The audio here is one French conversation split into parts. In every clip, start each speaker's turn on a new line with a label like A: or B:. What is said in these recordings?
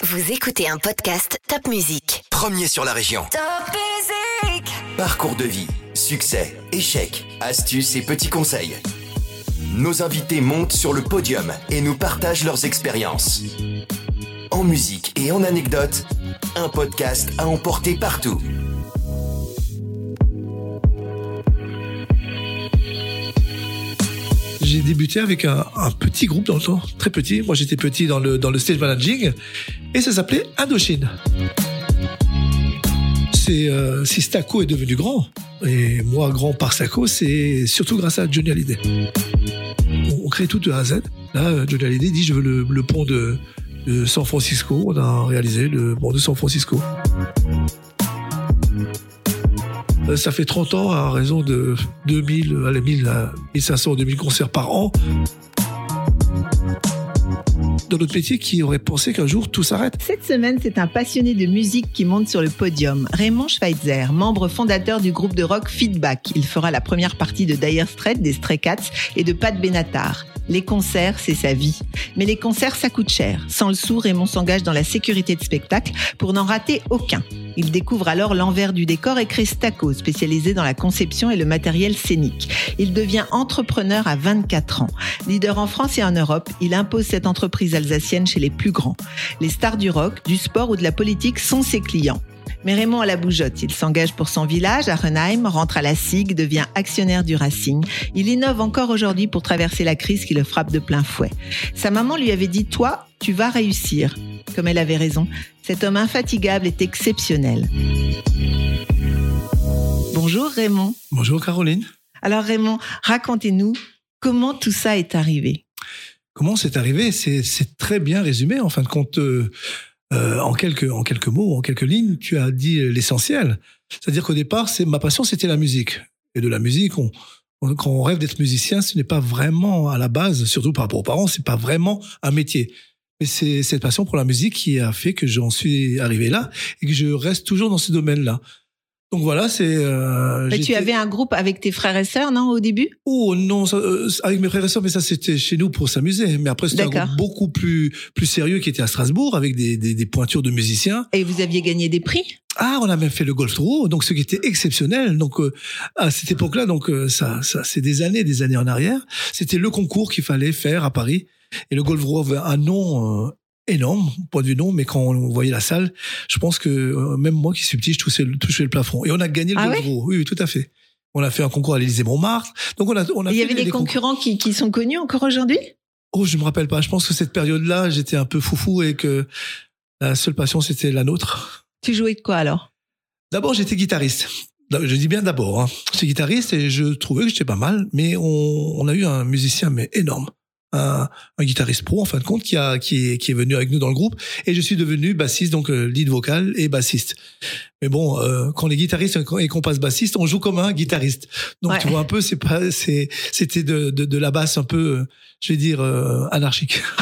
A: Vous écoutez un podcast Top Music.
B: Premier sur la région.
A: Top Music
B: Parcours de vie, succès, échecs, astuces et petits conseils. Nos invités montent sur le podium et nous partagent leurs expériences. En musique et en anecdotes, un podcast à emporter partout.
C: Débuté avec un, petit groupe dans le temps, très petit. Moi, j'étais petit dans le, dans le stage managing et ça s'appelait Indochine. Euh, si Staco est devenu grand, et moi grand par Staco, c'est surtout grâce à Johnny Hallyday. On, crée tout de A à Z. Là, Johnny Hallyday dit je veux le, pont de San Francisco. On a réalisé le pont de San Francisco. Euh, Ça fait 30 ans à raison de 2000, allez, 1000, à 1500, 2000 concerts par an. Dans notre métier, qui aurait pensé qu'un jour tout s'arrête?
D: Cette semaine, c'est un passionné de musique qui monte sur le podium. Raymond Schweitzer, membre fondateur du groupe de rock Feedback. Il fera la première partie de Dire Straits, des Stray Cats et de Pat Benatar. Les concerts, c'est sa vie. Mais les concerts, ça coûte cher. Sans le sou, Raymond s'engage dans la sécurité de spectacle pour n'en rater aucun. Il découvre alors l'envers du décor et crée Staco, spécialisé dans la conception et le matériel scénique. Il devient entrepreneur à 24 ans. Leader en France et en Europe, il impose cette entreprise alsacienne chez les plus grands. Les stars du rock, du sport ou de la politique sont ses clients. Mais Raymond a la bougeotte. Il s'engage pour son village à Renheim, rentre à la SIG, devient actionnaire du Racing. Il innove encore aujourd'hui pour traverser la crise qui le frappe de plein fouet. Sa maman lui avait dit Toi, tu vas réussir. Comme elle avait raison, cet homme infatigable est exceptionnel. Bonjour Raymond.
C: Bonjour Caroline.
D: Alors Raymond, racontez-nous comment tout ça est arrivé.
C: Comment c'est arrivé? C'est c'est très bien résumé en fin de compte. euh, euh, en quelques en quelques mots, en quelques lignes, tu as dit l'essentiel. C'est-à-dire qu'au départ, c'est ma passion, c'était la musique. Et de la musique, on, quand on rêve d'être musicien, ce n'est pas vraiment à la base, surtout par rapport aux parents, c'est pas vraiment un métier. Mais c'est cette passion pour la musique qui a fait que j'en suis arrivé là et que je reste toujours dans ce domaine-là. Donc voilà, c'est. Euh,
D: Mais tu avais un groupe avec tes frères et sœurs, non, au début?
C: Oh non, ça, euh, avec mes frères et sœurs, mais ça c'était chez nous pour s'amuser. Mais après c'était un groupe beaucoup plus plus sérieux qui était à Strasbourg avec des, des, des pointures de musiciens.
D: Et vous aviez gagné des prix?
C: Ah, on a même fait le Golf Tour, donc ce qui était exceptionnel. Donc euh, à cette époque-là, donc euh, ça ça c'est des années, des années en arrière. C'était le concours qu'il fallait faire à Paris et le Golf Tour avait un nom. euh, énorme, point de vue nom, mais quand on voyait la salle, je pense que euh, même moi qui suis petit, je touchais, le- touchais le plafond. Et on a gagné le
D: Ah ouais
C: Tour. Oui, oui, tout à fait. On a fait un concours à l'Élysée Montmartre. Donc on a, on a
D: Il y avait
C: des-
D: des
C: des concours.
D: concurrents qui, qui sont connus encore aujourd'hui?
C: Oh, je me rappelle pas. Je pense que cette période-là, j'étais un peu foufou et que la seule passion, c'était la nôtre.
D: Tu jouais de quoi alors?
C: D'abord, j'étais guitariste. Je dis bien d'abord. Hein. J'étais guitariste et je trouvais que j'étais pas mal. Mais on, on a eu un musicien mais énorme. Un, un guitariste pro, en fin de compte, qui, a, qui, est, qui est venu avec nous dans le groupe. Et je suis devenu bassiste, donc euh, lead vocal et bassiste. Mais bon, euh, quand les guitaristes et qu'on passe bassiste, on joue comme un guitariste. Donc
D: Ouais.
C: tu vois un peu, c'est pas, c'est, c'était de, de, de la basse un peu, euh, je vais dire, euh, anarchique.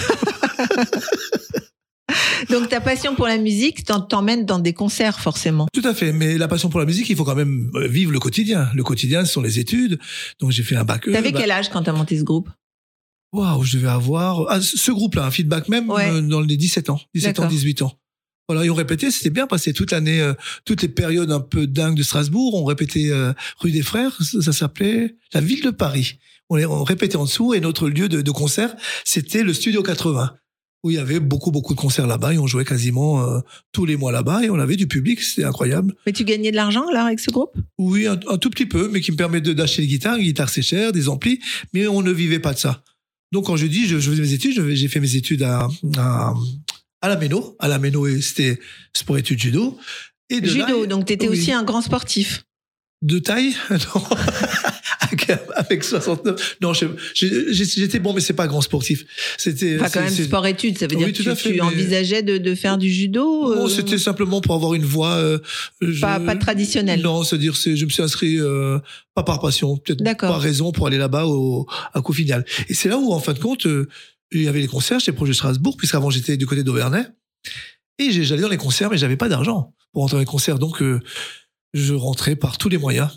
D: Donc ta passion pour la musique t'emmène dans des concerts forcément.
C: Tout à fait, mais la passion pour la musique, il faut quand même euh, vivre le quotidien. Le quotidien, ce sont les études. Donc j'ai fait un bac.
D: T'avais quel âge quand t'as monté ce groupe?
C: Waouh, je devais avoir ah, ce groupe-là, un feedback même
D: Ouais.
C: euh, dans les 17 ans, 17 ans,
D: D'accord.
C: 18 ans. Voilà, et on répétait, c'était bien passé toute l'année, euh, toutes les périodes un peu dingues de Strasbourg. On répétait euh, rue des Frères, ça, ça s'appelait la ville de Paris. On, on répétait en dessous et notre lieu de, de concert, c'était le Studio 80 où il y avait beaucoup beaucoup de concerts là-bas et on jouait quasiment euh, tous les mois là-bas et on avait du public, c'était incroyable.
D: Mais tu gagnais de l'argent alors avec ce groupe?
C: Oui, un, un tout petit peu, mais qui me permet de d'acheter des guitares. Une guitare, c'est cher, des amplis, mais on ne vivait pas de ça. Donc, quand je dis, je, je faisais mes études, j'ai fait mes études à, à, à la Méno. À la Méno, c'était sport études judo. Et de
D: Judo,
C: là,
D: donc t'étais
C: oui.
D: aussi un grand sportif.
C: de taille, non. avec, avec 69. Non, j'étais bon, mais c'est pas grand sportif. C'était.
D: Enfin quand même sport-études, ça veut
C: Oui,
D: dire que tu,
C: fait,
D: tu
C: mais-
D: envisageais de, de faire du judo
C: Non,
D: euh,
C: c'était simplement pour avoir une voix. euh, je-
D: pas, pas traditionnel.
C: Non, c'est-à-dire, c'est, je me suis inscrit euh, pas par passion, peut-être par raison pour aller là-bas au, à Couffignal. Et c'est là où, en fin de compte, il y avait les concerts chez Projet Strasbourg, puisqu'avant j'étais du côté d'Auvernay. Et j'allais dans les concerts, mais j'avais pas d'argent pour rentrer dans les concerts. Donc, euh, je rentrais par tous les moyens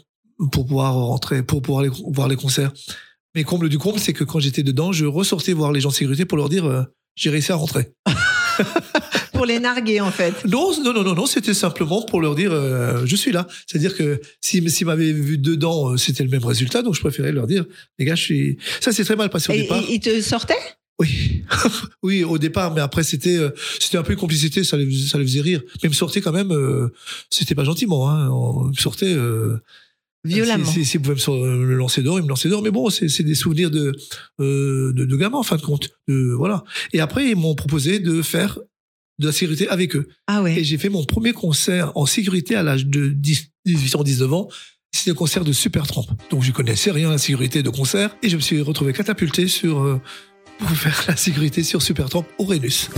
C: pour pouvoir rentrer, pour pouvoir aller voir les concerts. Mais comble du comble, c'est que quand j'étais dedans, je ressortais voir les gens de sécurité pour leur dire, euh, j'ai réussi à rentrer.
D: pour les narguer en fait.
C: Non, non, non, non, non, c'était simplement pour leur dire euh, je suis là. C'est-à-dire que s'ils s'ils m'avaient vu dedans, euh, c'était le même résultat, donc je préférais leur dire les gars, je suis. Ça c'est très mal passé au
D: Et
C: départ.
D: il il te sortait
C: Oui, oui, au départ, mais après c'était euh, c'était un peu une complicité, ça les, ça les faisait rire. Mais ils me sortaient quand même, c'était pas gentiment, hein. On- Ils me sortaient euh,
D: violemment.
C: Si, si, si ils pouvaient me, me lancer dehors, ils me lançaient dehors. Mais bon, c'est c'est des souvenirs de, euh, de de gamins en fin de compte. De, voilà. Et après ils m'ont proposé de faire de la sécurité avec eux.
D: Ah
C: Et
D: ouais.
C: j'ai fait mon premier concert en sécurité à l'âge de 10, 18 ans, 19 ans. C'était le concert de Supertramp. Donc je connaissais rien à la sécurité de concert et je me suis retrouvé catapulté sur euh, pour faire la sécurité sur Supertramp au Rhenus.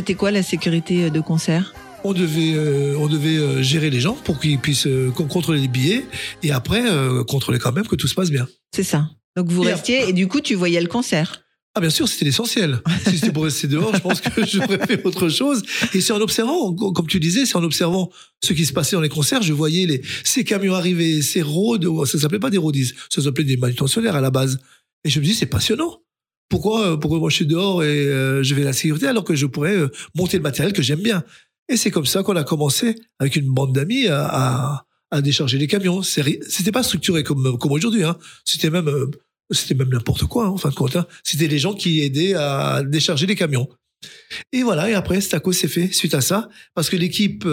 D: C'était quoi la sécurité de concert?
C: On devait, euh, on devait euh, gérer les gens pour qu'ils puissent euh, con- contrôler les billets et après euh, contrôler quand même que tout se passe bien.
D: C'est ça. Donc vous
C: Et
D: restiez et du coup tu voyais le concert.
C: Ah bien sûr, c'était l'essentiel. si c'était pour rester dehors, je pense que j'aurais fait autre chose. Et c'est en observant, comme tu disais, c'est en observant ce qui se passait dans les concerts, je voyais les, ces camions arriver, ces roads, ça s'appelait pas des roadies, ça s'appelait des manutentionnaires à la base. Et je me dis, c'est passionnant. Pourquoi, euh, pourquoi moi je suis dehors et euh, je vais à la sécurité alors que je pourrais euh, monter le matériel que j'aime bien. Et c'est comme ça qu'on a commencé avec une bande d'amis à, décharger les camions. C'était pas structuré comme, comme aujourd'hui. Hein. C'était même même n'importe quoi, hein, en fin de compte. hein. C'était les gens qui aidaient à décharger les camions. Et voilà, et après, Staco s'est fait suite à ça, parce que l'équipe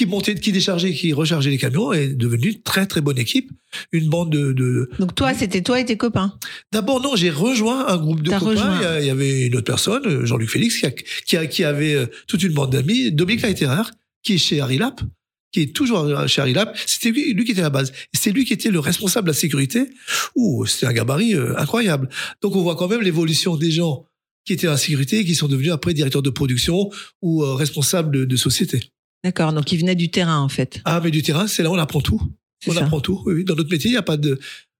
C: qui montait, qui déchargeait, qui rechargeait les camions est devenue une très très bonne équipe. Une bande de... de...
D: Donc toi c'était toi et tes copains.
C: D'abord, non, j'ai rejoint un groupe de copains.
D: rejoint.
C: Il y avait une autre personne, euh, Jean-Luc Félix, qui, a- qui, a- qui avait euh, toute une bande d'amis. Dominique Leiterer, qui est chez Harilap, qui est toujours chez Harilap. C'était lui, lui qui était à la base. C'est lui qui était le responsable de la sécurité. Ouh, c'était un gabarit euh, incroyable. Donc on voit quand même l'évolution des gens qui étaient la sécurité et qui sont devenus après directeurs de production ou euh, responsables de, de société.
D: D'accord. Donc ils venaient du terrain en fait.
C: Ah, mais du terrain, c'est là où on apprend tout. On
D: ça.
C: apprend tout. Oui, oui. Dans notre métier, il n'y a pas de.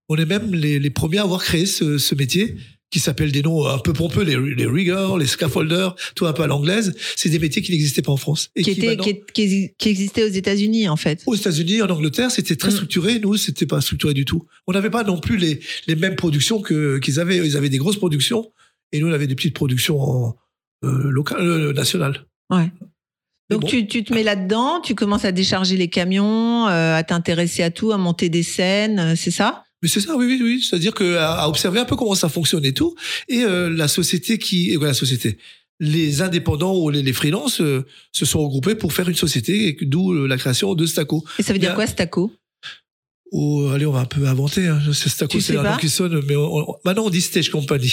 C: On est même les, les premiers à avoir créé ce, ce métier qui s'appelle des noms un peu pompeux, les, les riggers, les scaffolders, tout un peu à l'anglaise. C'est des métiers qui n'existaient pas en France. Et
D: Qui, était, qui, qui- existait aux États-Unis en fait.
C: aux États-Unis, en Angleterre, c'était très
D: Mm.
C: structuré. Nous, c'était pas structuré du tout. On n'avait pas non plus les, les mêmes productions que qu'ils avaient. Ils avaient des grosses productions et nous, on avait des petites productions en, euh, locales, euh, nationales.
D: Ouais. Donc
C: bon.
D: tu, tu te mets là-dedans, tu commences à décharger les camions, euh, à t'intéresser à tout, à monter des scènes, euh, c'est ça?
C: Mais c'est ça, oui, oui, oui. C'est-à-dire que à, à observer un peu comment ça fonctionne et tout. Et euh, la société qui, et voilà, la société. Les indépendants ou les, les freelances euh, se sont regroupés pour faire une société, d'où euh, la création de Staco.
D: Et ça veut dire quoi, Staco?
C: Oh, allez, on va un peu inventer. Hein. C'est Staco,
D: Tu
C: c'est nom qui sonne, mais on- on- maintenant on dit Stage Company.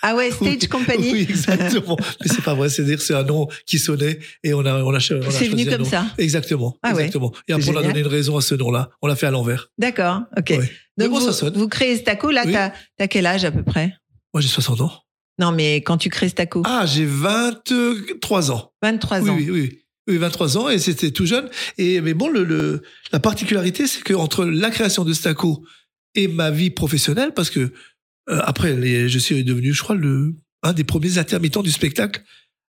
D: Ah ouais, Stage
C: Oui,
D: Company.
C: Oui, exactement. mais c'est pas vrai, c'est-à-dire que c'est un nom qui sonnait et on a, on a, on a
D: C'est venu comme
C: nom.
D: ça.
C: Exactement.
D: Ah ouais.
C: exactement. Et après,
D: C'est
C: on a
D: génial.
C: donné une raison à ce nom-là. On l'a fait à l'envers.
D: D'accord, ok.
C: Ouais.
D: Donc
C: bon,
D: vous,
C: ça sonne.
D: vous créez Staco, là,
C: Oui.
D: t'as as quel âge à peu près?
C: Moi, j'ai 60 ans.
D: Non, mais quand tu crées Staco,
C: Ah, j'ai 23 ans.
D: 23
C: oui,
D: ans.
C: oui, oui. Oui, 23 ans et c'était tout jeune. Et mais bon, le, le la particularité, c'est que entre la création de Staco et ma vie professionnelle, parce que euh, après, les, je suis devenu, je crois, le un des premiers intermittents du spectacle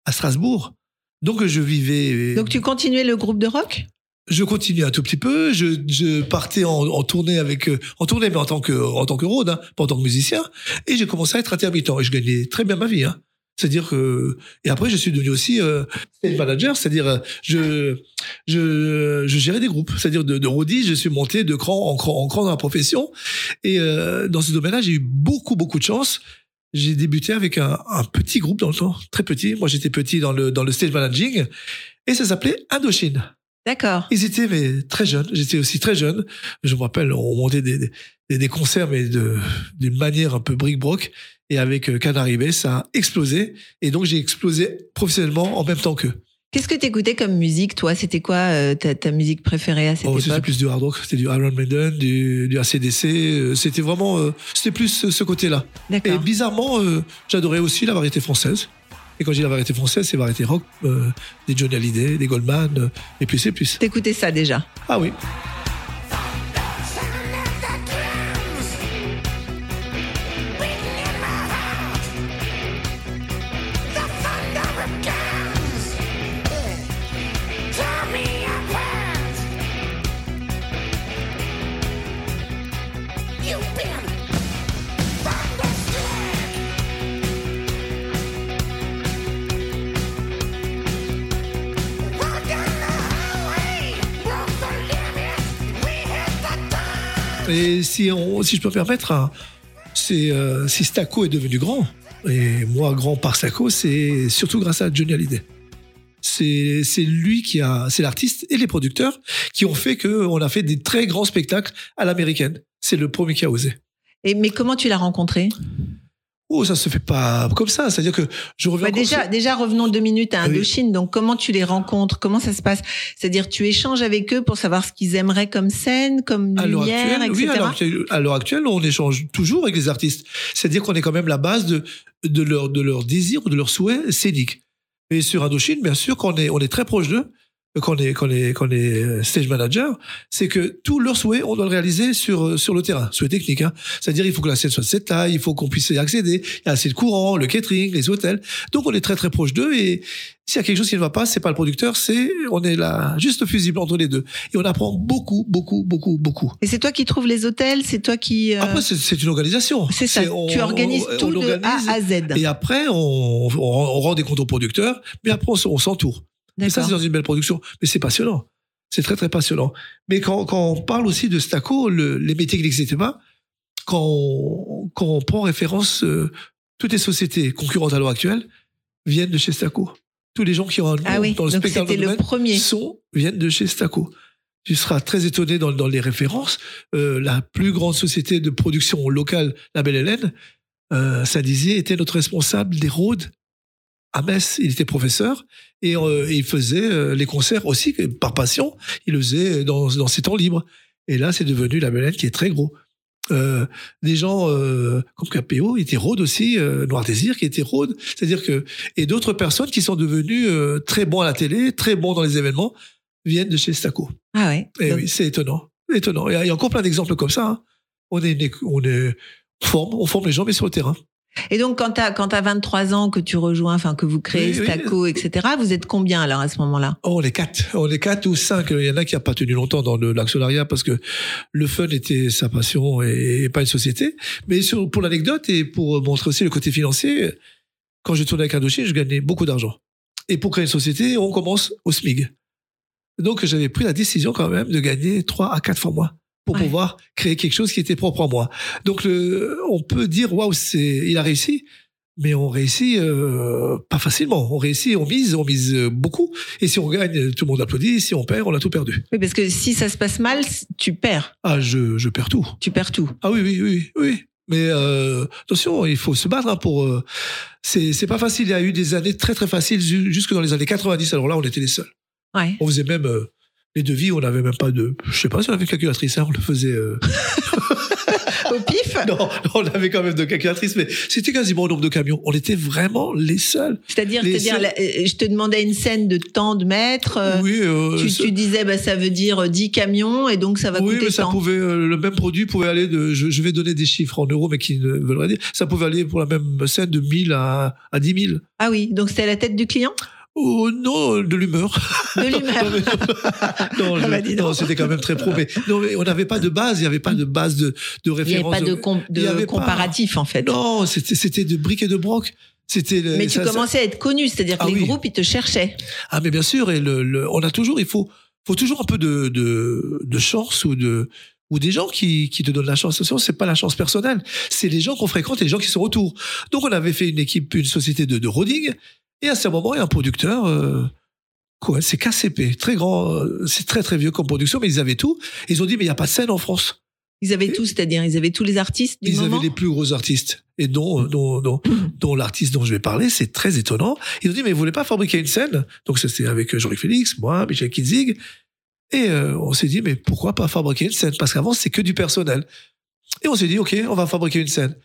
C: à Strasbourg. Donc je vivais.
D: Donc tu continuais le groupe de rock?
C: Je continue un tout petit peu. Je, je partais en, en tournée avec, euh, en tournée, mais en tant que, en tant que road, hein, pas en tant que musicien. Et j'ai commencé à être intermittent. Et je gagnais très bien ma vie. Hein. C'est-à-dire que, et après, je suis devenu aussi euh, stage manager. C'est-à-dire, euh, je, je, je gérais des groupes. C'est-à-dire de, de roadies, je suis monté de cran en cran en cran dans la profession. Et euh, dans ce domaine-là, j'ai eu beaucoup, beaucoup de chance. J'ai débuté avec un, un petit groupe dans le temps, très petit. Moi, j'étais petit dans le, dans le stage managing. Et ça s'appelait Indochine.
D: D'accord.
C: Ils étaient mais, très jeunes. J'étais aussi très jeune. Je me rappelle, on montait des, des, des concerts, mais d'une manière un peu bric-broc. Et avec euh, Canary Bay, ça a explosé. Et donc, j'ai explosé professionnellement en même temps qu'eux.
D: Qu'est-ce que t'écoutais comme musique, toi? C'était quoi euh, ta, ta musique préférée à cette
C: Oh, c'était
D: époque?
C: plus du hard rock, c'était du Iron Maiden, du, du ACDC. euh, C'était vraiment, euh, c'était plus ce, côté-là. Et bizarrement, j'adorais aussi la variété française. Et quand je dis la variété française, c'est variété rock, des Johnny Hallyday, des Goldman, et plus et plus.
D: T'écoutais ça déjà?
C: Ah oui. Si, je peux me permettre, hein, c'est euh, si Stacco est devenu grand, et moi grand par Stacco, c'est surtout grâce à Johnny Hallyday. C'est lui qui a, c'est l'artiste et les producteurs qui ont fait que on a fait des très grands spectacles à l'américaine. C'est le premier qui a osé.
D: Et mais comment tu l'as rencontré?
C: Oh, ça se fait pas comme ça. C'est-à-dire que je reviens
D: Bah, déjà,
C: sur-
D: déjà revenons deux minutes à
C: Oui.
D: Indochine. Donc comment tu les rencontres? Comment ça se passe? C'est-à-dire tu échanges avec eux pour savoir ce qu'ils aimeraient comme scène, comme
C: À l'heure
D: lumière,
C: actuelle,
D: etc.
C: à l'heure actuelle, à l'heure actuelle, on échange toujours avec les artistes. C'est-à-dire qu'on est quand même la base de, de leur, de leur désir ou de leur souhait scénique. Et sur Indochine, bien sûr, qu'on est, on est très proche d'eux, qu'on est, qu'on est, qu'on est euh, stage manager, c'est que tous leurs souhaits, on doit le réaliser sur, euh, sur le terrain, souhaits techniques. Hein. C'est-à-dire, il faut que la scène soit de cette taille, il faut qu'on puisse y accéder, il y a assez de courant, le catering, les hôtels. Donc, on est très, très proche d'eux et s'il y a quelque chose qui ne va pas, c'est pas le producteur, c'est, on est là, juste fusible entre les deux. Et on apprend beaucoup, beaucoup, beaucoup, beaucoup.
D: Et c'est toi qui trouves les hôtels, c'est toi qui. euh,
C: Après, c'est une organisation.
D: c'est ça.
C: on-
D: tu organises
C: on-
D: tout
C: on
D: de
C: organise,
D: A à Z.
C: Et après, on, rend des comptes aux producteurs, mais après, on s'entoure. Et ça, c'est dans une belle production. Mais c'est passionnant. C'est très, très passionnant. Mais quand, quand on parle aussi de Staco, le- les métiers qui n'existaient pas, quand on, quand on prend référence, euh, toutes les sociétés concurrentes à l'heure actuelle viennent de chez Staco. Tous les gens qui ont un nom
D: Ah oui.
C: dans le spectacle
D: le
C: domaine
D: premier.
C: sont, viennent de chez Staco. Tu seras très étonné dans, dans les références. Euh, la plus grande société de production locale, la Belle Hélène, euh, Saint-Dizier était notre responsable des Rhodes à Metz. Il était professeur et, euh, il faisait euh, les concerts aussi par passion. Il le faisait dans, dans ses temps libres. Et là, c'est devenu la Belle Hélène qui est très gros. Euh, des gens euh, comme Capéo était Rhodes aussi, euh, Noir Désir qui était Rhodes. C'est-à-dire que et d'autres personnes qui sont devenues très bons à la télé, très bons dans les événements, viennent de chez Staco.
D: Ah ouais.
C: Et
D: Donc,
C: oui, c'est étonnant. Étonnant. Il y, a, encore plein d'exemples comme ça. hein. On est, on est, on forme, on forme les gens, mais sur le terrain.
D: Et donc quand t'as quand t'as 23 ans que tu rejoins, enfin que vous créez
C: Oui, oui.
D: Staco, etc. Vous êtes combien alors à ce moment-là?
C: Oh, on est quatre. On est quatre ou cinq. Il y en a qui n'ont pas tenu longtemps dans l'actionnariat parce que le fun était sa passion et, et pas une société. Mais sur, pour l'anecdote et pour montrer aussi le côté financier, quand je tournais avec Indochine, je gagnais beaucoup d'argent. Et pour créer une société, on commence au SMIG. Donc, j'avais pris la décision quand même de gagner trois à quatre fois moins pour
D: Ouais.
C: pouvoir créer quelque chose qui était propre à moi. Donc, le, on peut dire, waouh, c'est, il a réussi. Mais on réussit euh, pas facilement. On réussit, on mise, on mise euh, beaucoup. Et si on gagne, tout le monde applaudit. Si on perd, on a tout perdu.
D: Oui, parce que si ça se passe mal, tu perds.
C: Ah, je, je perds tout.
D: Tu perds tout.
C: Ah oui, oui, oui, oui. Mais euh, attention, il faut se battre hein, pour. euh, c'est c'est pas facile. Il y a eu des années très très faciles ju- jusque dans les années 90. Alors là, on était les seuls.
D: Ouais.
C: On faisait même euh, les devis. On n'avait même pas de. Je sais pas si on avait calculatrice. Hein, on le faisait. euh,
D: Au pif?
C: Non, non, on avait quand même de calculatrice, mais c'était quasiment au nombre de camions. On était vraiment les seuls.
D: C'est-à-dire, euh, je te demandais une scène de tant de mètres. euh,
C: oui, euh,
D: tu, disais, bah, ça veut dire euh, 10 camions et donc ça va
C: oui,
D: coûter
C: mais ça
D: tant.
C: pouvait, euh, le même produit pouvait aller de, je, je vais donner des chiffres en euros, mais qui ne veulent rien dire. Ça pouvait aller pour la même scène de 1000 à, à 10 000.
D: Ah oui, donc c'était à la tête du client?
C: Oh non, de l'humeur.
D: De l'humeur.
C: non, non,
D: Ah bah,
C: non, c'était quand même très pro. Mais, non, mais on n'avait pas de base, il n'y avait pas de base de, de
D: Il n'y avait
C: référence.
D: pas de,
C: avait pas.
D: comparatif en fait.
C: Non, c'était, c'était de briques et de broc. C'était
D: Mais tu
C: ça- ça-
D: commençais à être connu, c'est-à-dire que
C: Ah
D: les
C: oui.
D: groupes, ils te cherchaient.
C: Ah, mais bien sûr, et le, le- on a toujours, il faut, faut toujours un peu de, de, de chance ou de, ou des gens qui, qui te donnent la chance. C'est pas la chance personnelle. C'est les gens qu'on fréquente et les gens qui sont autour. Donc, on avait fait une équipe, une société de, de roading. Et à ce moment, il y a un producteur, euh, quoi, c'est KCP, très grand, euh, c'est très très vieux comme production, mais ils avaient tout. Ils ont dit, mais il n'y a pas de scène en France.
D: Ils avaient tout, c'est-à-dire ils avaient tous les artistes du
C: Ils
D: moment.
C: avaient les plus gros artistes. Et dont, euh, dont, dont, dont l'artiste dont je vais parler, c'est très étonnant. Ils ont dit, mais vous voulez pas fabriquer une scène? Donc, c'était avec Jean-Luc Félix, moi, Michel Kitzig. Et euh, on s'est dit, mais pourquoi pas fabriquer une scène? Parce qu'avant, c'est que du personnel. Et on s'est dit, OK, on va fabriquer une scène.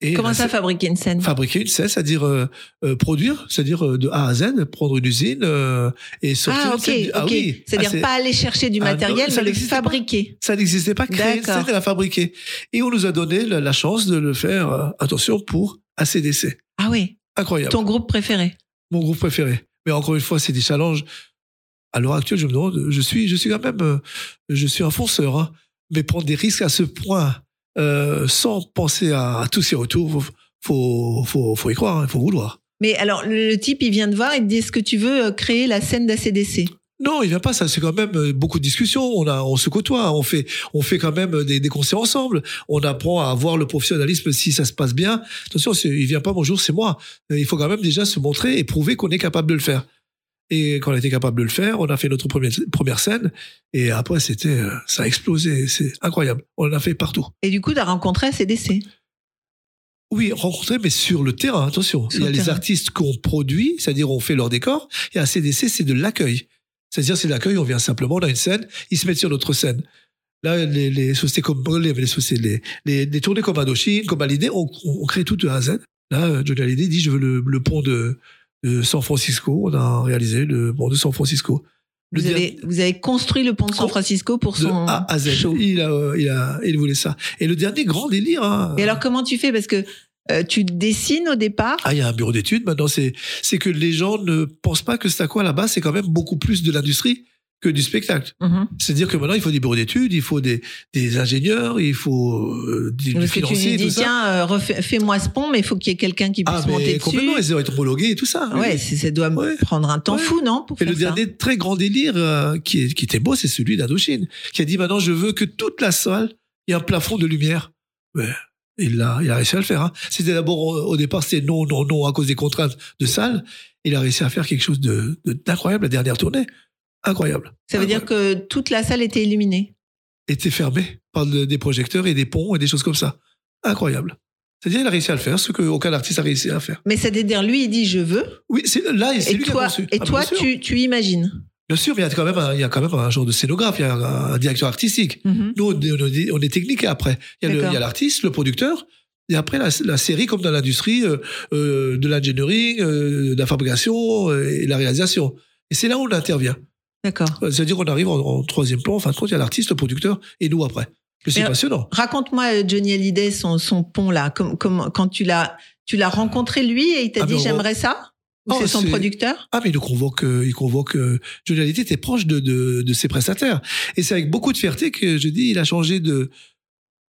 C: Et
D: Comment
C: la
D: ça,
C: scène-
D: fabriquer une scène?
C: Fabriquer une scène, c'est-à-dire euh, euh, produire, c'est-à-dire euh, de A à Z, prendre une usine euh, et sortir
D: Ah,
C: une
D: ok,
C: scène.
D: ok.
C: Ah oui.
D: C'est-à-dire
C: Ah, c'est-
D: pas aller chercher du
C: Ah, non,
D: matériel, mais le
C: n'existait pas.
D: fabriquer.
C: Ça n'existait pas, créer une scène et la fabriquer. Et on nous a donné la, la chance de le faire, euh, attention, pour ACDC.
D: Ah oui,
C: Incroyable.
D: ton groupe préféré.
C: Mon groupe préféré. Mais encore une fois, c'est des challenges. À l'heure actuelle, je me demande, je suis, je suis quand même, euh, je suis un fonceur, hein. mais prendre des risques à ce point, euh, sans penser à, à tous ces retours, faut, faut, faut, faut y croire, il faut vouloir.
D: Mais alors, le type, il vient te voir et te dit est-ce que tu veux euh, créer la scène d'ACDC
C: Non, il vient pas. Ça, c'est quand même euh, beaucoup de discussions. On a, on se côtoie. On fait, on fait quand même des, des concerts ensemble. On apprend à voir le professionnalisme si ça se passe bien. Attention, il vient pas bonjour, c'est moi. Il faut quand même déjà se montrer et prouver qu'on est capable de le faire. Et quand on a été capable de le faire, on a fait notre première, première scène. Et après, c'était, euh, ça a explosé. C'est incroyable. On l'a fait partout.
D: Et du coup, tu as rencontré ACDC.
C: Oui, rencontré, mais sur le terrain, attention.
D: Sur
C: il y a
D: le
C: les
D: terrain.
C: artistes qu'on produit, c'est-à-dire on fait leur décor, et à CDC, c'est de l'accueil. C'est-à-dire, c'est de l'accueil, on vient simplement, on a une scène, ils se mettent sur notre scène. Là, les, les sociétés comme les, les, sociétés, les, tournées comme Indochine, comme Hallyday, on, on, on crée tout de A à Z. Là, euh, Johnny Hallyday dit, je veux le, le pont de, de San Francisco. On a réalisé le pont de San Francisco. Le
D: Vous avez, vous avez construit le pont de San Francisco pour
C: de
D: son
C: A à Z.
D: show.
C: Il, a, euh, il, a, il voulait ça. Et le dernier grand délire. Hein,
D: Et alors, comment tu fais? Parce que euh, tu dessines au départ?
C: Ah, il y a un bureau d'études. Maintenant, c'est, c'est que les gens ne pensent pas que c'est à quoi là-bas, c'est quand même beaucoup plus de l'industrie que du spectacle.
D: Mhm.
C: C'est-à-dire que maintenant, il faut des bureaux d'études, il faut des, des ingénieurs, il faut euh, du
D: Parce que tu
C: tout
D: dis,
C: ça.
D: tiens, euh, fais-moi ce pont, mais il faut qu'il y ait quelqu'un qui puisse
C: ah,
D: monter dessus.
C: complètement, ils ont été homologués et tout ça. oui,
D: Ouais, ça doit
C: Ouais.
D: prendre un temps
C: Ouais.
D: fou, non pour
C: Et
D: faire
C: le
D: ça
C: dernier très grand délire euh, qui, était beau, c'est celui d'Indochine, qui a dit maintenant, je veux que toute la salle, ait un plafond de lumière. Ouais. Il a, il a réussi à le faire. Hein. C'était d'abord, au départ, c'était non, non, non, à cause des contraintes de salle. Il a réussi à faire quelque chose de- d'incroyable la dernière tournée. Incroyable.
D: Ça veut dire que toute la salle était illuminée.
C: Était fermé par de- des projecteurs et des ponts et des choses comme ça. Incroyable. C'est-à-dire, il a réussi à le faire, ce qu'aucun artiste a réussi à faire.
D: Mais ça veut dire, lui, il dit je veux.
C: Oui, c'est là, c'est lui qui a conçu.
D: et
C: Ah,
D: toi tu, tu imagines.
C: Bien sûr, il y a quand même un, il y a quand même un genre de scénographe, il y a un, un directeur artistique.
D: Mhm.
C: Nous, on est, on est- technique après. Il y a l'artiste, le producteur, et après la, la série, comme dans l'industrie, euh, euh, de l'ingénierie, euh, de la fabrication euh, et la réalisation. Et c'est là où on intervient.
D: D'accord.
C: Euh, C'est-à-dire qu'on arrive en, en troisième plan, en fin de compte, il y a l'artiste, le producteur, et nous après. C'est
D: Mais-
C: passionnant.
D: Raconte-moi euh, Johnny Hallyday, son, son pont là. Comme, comme, quand tu l'as, tu l'as rencontré lui et il t'a
C: Ah,
D: dit j'aimerais ça? Ou
C: Oh,
D: c'est son producteur?
C: Ah, mais il nous convoque, euh, il convoque. Euh, Johnny Hallyday était proche de, de, de ses prestataires. Et c'est avec beaucoup de fierté que je dis, il a changé de,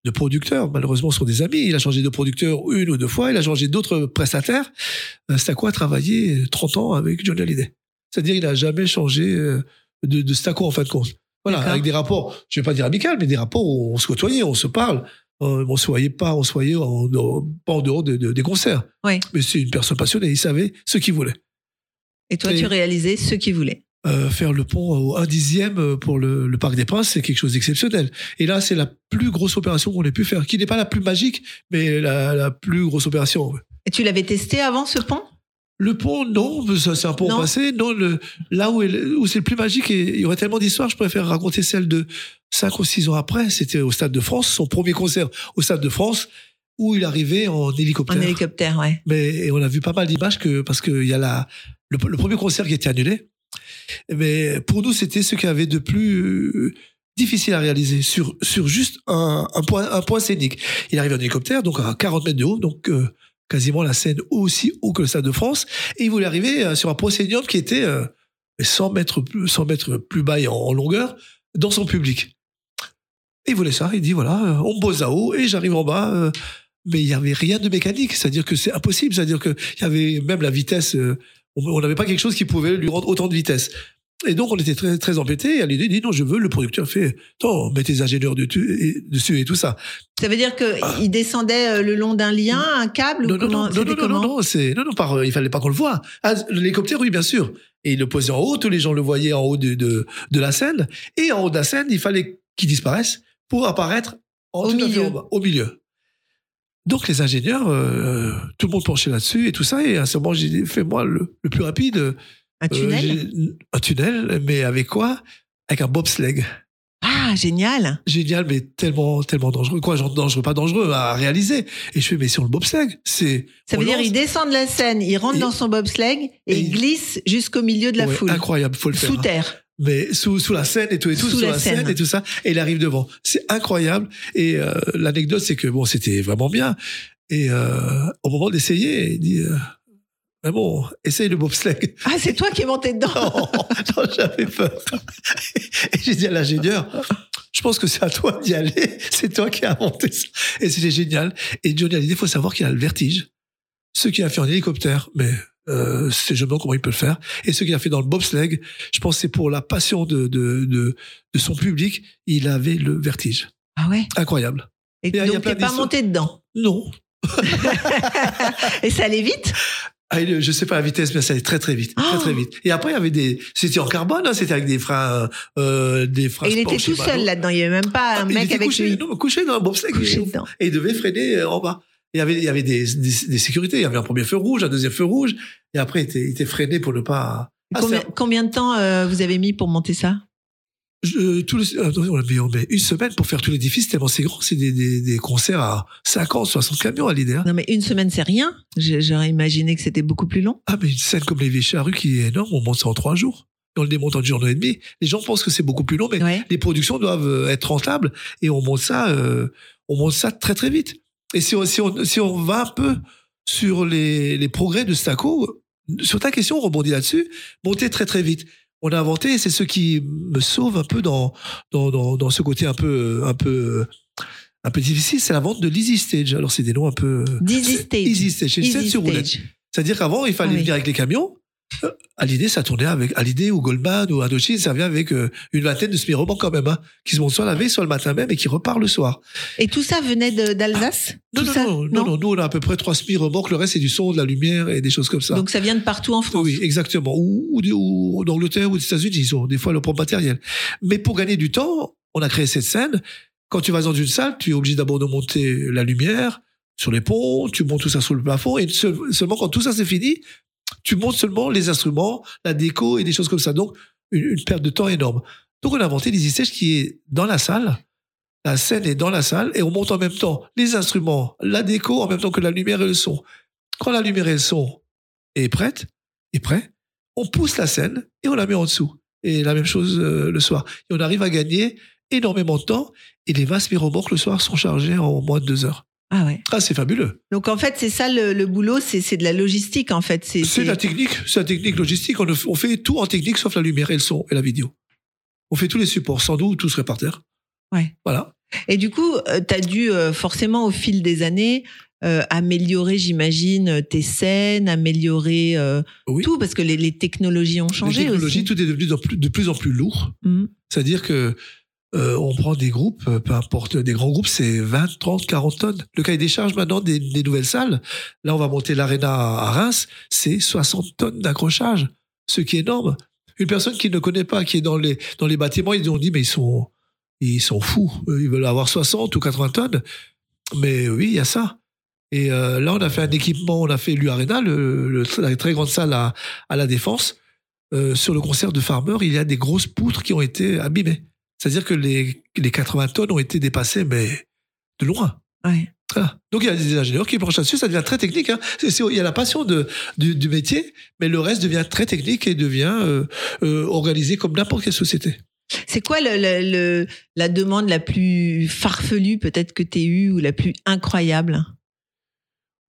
C: de producteur. Malheureusement, ce sont des amis. Il a changé de producteur une ou deux fois. Il a changé d'autres prestataires. Euh, c'est à quoi travailler 30 ans avec Johnny Hallyday? C'est-à-dire, il n'a jamais changé de, de en fin de compte. Voilà, avec des rapports, je vais pas dire amicales, mais des rapports où on se côtoyait, on se parle. Euh, on se voyait pas, on se voyait en, en- pas en dehors de- de- des concerts.
D: Oui.
C: Mais c'est une personne passionnée. Il savait ce qu'il voulait.
D: Et toi,
C: Et-
D: tu réalisais ce qu'il voulait.
C: Euh, faire le pont au 1 dixième pour le, le Parc des Princes, c'est quelque chose d'exceptionnel. Et là, c'est la plus grosse opération qu'on ait pu faire, qui n'est pas la plus magique, mais la, la plus grosse opération.
D: Et tu l'avais testé avant ce pont?
C: Le pont, non, ça, c'est un pont
D: Non.
C: passé. Non, le, là où, est- où c'est le plus magique, et il y aurait tellement d'histoires, je préfère raconter celle de 5 ou 6 ans après. C'était au Stade de France, son premier concert au Stade de France, où il arrivait en hélicoptère.
D: En hélicoptère, ouais.
C: Mais et on a vu pas mal d'images que parce qu'il y a la le, le premier concert qui a été annulé. Mais pour nous, c'était ce qu'il y avait de plus euh, difficile à réaliser sur sur juste un, un point un point scénique. Il arrive en hélicoptère, donc à 40 mètres de haut, donc euh, quasiment la scène aussi haut que le Stade de France, et il voulait arriver euh, sur un proscénium qui était euh, 100 mètres plus 100 mètres plus bas et en, longueur dans son public. Et il voulait ça. Il dit voilà, euh, on bosse à haut et j'arrive en bas. euh, mais il y avait rien de mécanique, c'est-à-dire que c'est impossible, c'est-à-dire que il y avait même la vitesse, euh, on n'avait pas quelque chose qui pouvait lui rendre autant de vitesse. Et donc on était très très embêtés. Et l'idée dit non, je veux. Le producteur fait, attends, mets tes ingénieurs dessus et, dessus et tout ça.
D: Ça veut dire qu'il descendait euh, le long d'un lien, un câble
C: Non
D: ou
C: non
D: comment,
C: non non non non non, non, c'est non non par, euh, il fallait pas qu'on le voie. Ah, l'hélicoptère oui bien sûr. Et il le posait en haut, tous les gens le voyaient en haut de de, de la scène. Et en haut de la scène, il fallait qu'il disparaisse pour apparaître En
D: Au milieu.
C: en au milieu. Donc les ingénieurs, euh, tout le monde penchait là-dessus et tout ça. Et à ce moment, j'ai dit, fais-moi le, le plus rapide.
D: Un
C: Euh,
D: tunnel
C: Un tunnel, mais avec quoi? Avec un bobsleigh.
D: Ah, génial.
C: Génial, mais tellement, tellement dangereux. Quoi, genre dangereux, pas dangereux à réaliser. Et je fais, mais sur le bobsleigh, c'est.
D: Ça veut dire il descend de la scène, il rentre
C: Et-
D: dans son bobsleigh et,
C: et il
D: glisse jusqu'au milieu de la
C: Ouais,
D: foule.
C: Incroyable, faut le faire.
D: Sous
C: hein.
D: terre.
C: mais sous, sous la scène et tout et tout,
D: Sous
C: sous,
D: la
C: la, scène.
D: scène.
C: et tout ça, et il arrive devant. C'est incroyable. Et euh, l'anecdote, c'est que bon, c'était vraiment bien. Et euh, au moment d'essayer, il dit, euh, mais bon, essaye le bobsleigh.
D: Ah, c'est toi qui es monté dedans.
C: non, non, j'avais peur. Et j'ai dit à l'ingénieur, je pense que c'est à toi d'y aller. C'est toi qui as inventé ça. Et c'était génial. Et Johnny Hallyday, il faut savoir qu'il a le vertige. Ce qu'il a fait en hélicoptère, mais euh, c'est demande comment il peut le faire. Et ce qu'il a fait dans le bobsleigh, je pense que c'est pour la passion de, de, de, de son public, il avait le vertige.
D: Ah ouais?
C: Incroyable.
D: Et
C: a- a
D: donc t'es pas monté dedans?
C: Non.
D: Et ça allait vite?
C: Ah, je sais pas la vitesse, mais ça allait très très vite,
D: Oh.
C: très très vite. Et après, il y avait des, c'était en carbone, hein, c'était avec des freins, euh, des freins.
D: Et il
C: sport
D: était tout seul
C: Mano.
D: là-dedans. Il n'y avait même pas
C: Ah,
D: un
C: il
D: mec
C: était
D: avec
C: couché,
D: lui.
C: non, couché dans un bobsleigh.
D: Couché dedans.
C: Et il devait freiner euh, en bas. Il y avait, il y avait des, des, des sécurités. Il y avait un premier feu rouge, un deuxième feu rouge. Et après, il était, il était freiné pour ne pas. Ah,
D: combien, combien de temps euh, vous avez mis pour monter ça?
C: Je- tout le- euh, on a mis, on met une semaine pour faire tout l'édifice tellement c'est grand. C'est des, des, des concerts à 50, 60 camions à l'idée. hein.
D: Non mais une semaine c'est rien. J'aurais imaginé que c'était beaucoup plus long.
C: Ah, mais une scène comme les Vieilles Charrues qui est énorme, on monte ça en trois jours. Et on le démonte en une journée et demie. Les gens pensent que c'est beaucoup plus long, mais
D: Ouais.
C: les productions doivent euh, être rentables et on monte ça, euh, on monte ça très très vite. Et si on, si on, si on va un peu sur les, les progrès de Staco, sur ta question, on rebondit là-dessus, monter très très vite. On a inventé, c'est ce qui me sauve un peu dans, dans, dans, dans ce côté un peu, un peu, un peu difficile, c'est la vente de l'Easy Stage. Alors c'est des noms un peu. C'est-
D: Stage.
C: Easy Stage, c'est une sur roulette. C'est-à-dire qu'avant, il fallait
D: Ah oui.
C: venir avec les camions. À l'idée, ça tournait avec à l'idée ou Goldman ou Indochine, ça vient avec euh, une vingtaine de semi-romans quand même, hein, qui se montent soit la veille, soit le matin même et qui repart le soir.
D: Et tout ça venait d'Alsace?
C: Non,
D: Tout
C: non,
D: ça?
C: non, non, non, nous on a à peu près trois semi-romans, le reste c'est du son, de la lumière et des choses comme ça.
D: Donc ça vient de partout en France?
C: oui, exactement. Ou, ou, ou d'Angleterre ou des États-Unis, ils ont des fois leur propre matériel. Mais pour gagner du temps, on a créé cette scène. Quand tu vas dans une salle, tu es obligé d'abord de monter la lumière sur les ponts, tu montes tout ça sur le plafond, et seul- seulement quand tout ça c'est fini, tu montes seulement les instruments, la déco et des choses comme ça. Donc, une, perte de temps énorme. Donc, on a inventé l'Easy Stage qui est dans la salle. La scène est dans la salle et on monte en même temps les instruments, la déco en même temps que la lumière et le son. Quand la lumière et le son est prête, est prêt, on pousse la scène et on la met en dessous. Et la même chose euh, le soir. Et on arrive à gagner énormément de temps et les vastes miromorques le soir sont chargés en moins de deux heures.
D: Ah ouais.
C: Ah, c'est fabuleux.
D: Donc en fait c'est ça le, le boulot, c'est de la logistique en fait. C'est
C: la technique, c'est la technique logistique. On, fait tout en technique sauf la lumière et le son et la vidéo. On fait tous les supports. Sans nous, tout serait par terre.
D: Ouais.
C: Voilà.
D: Et du coup, tu as dû euh, forcément au fil des années euh, améliorer, j'imagine, tes scènes, améliorer euh,
C: Oui.
D: tout parce que les, les technologies ont changé
C: Les technologies,
D: aussi.
C: tout est devenu de plus, de plus en plus lourd.
D: Mhm.
C: C'est-à-dire que euh, on prend des groupes, euh, peu importe, des grands groupes, c'est 20, 30, 40 tonnes. Le cahier des charges maintenant des, nouvelles salles, là on va monter l'arena à Reims, c'est 60 tonnes d'accrochage, ce qui est énorme. Une personne qui ne connaît pas, qui est dans les, dans les bâtiments, ils ont dit mais ils sont, ils sont fous, ils veulent avoir 60 ou 80 tonnes. Mais oui, il y a ça. Et euh, là, on a fait un équipement, on a fait l'U-Arena, le, le- la très grande salle à, la Défense. Euh, sur le concert de Farmer, il y a des grosses poutres qui ont été abîmées. C'est-à-dire que les, les 80 tonnes ont été dépassées, mais de loin.
D: Ouais.
C: Donc il y a des ingénieurs qui planchent là-dessus, ça devient très technique. Hein. Il y a la passion de, du, du métier, mais le reste devient très technique et devient euh, euh, organisé comme n'importe quelle société.
D: C'est quoi le, le- le- la demande la plus farfelue peut-être que tu eue ou la plus incroyable?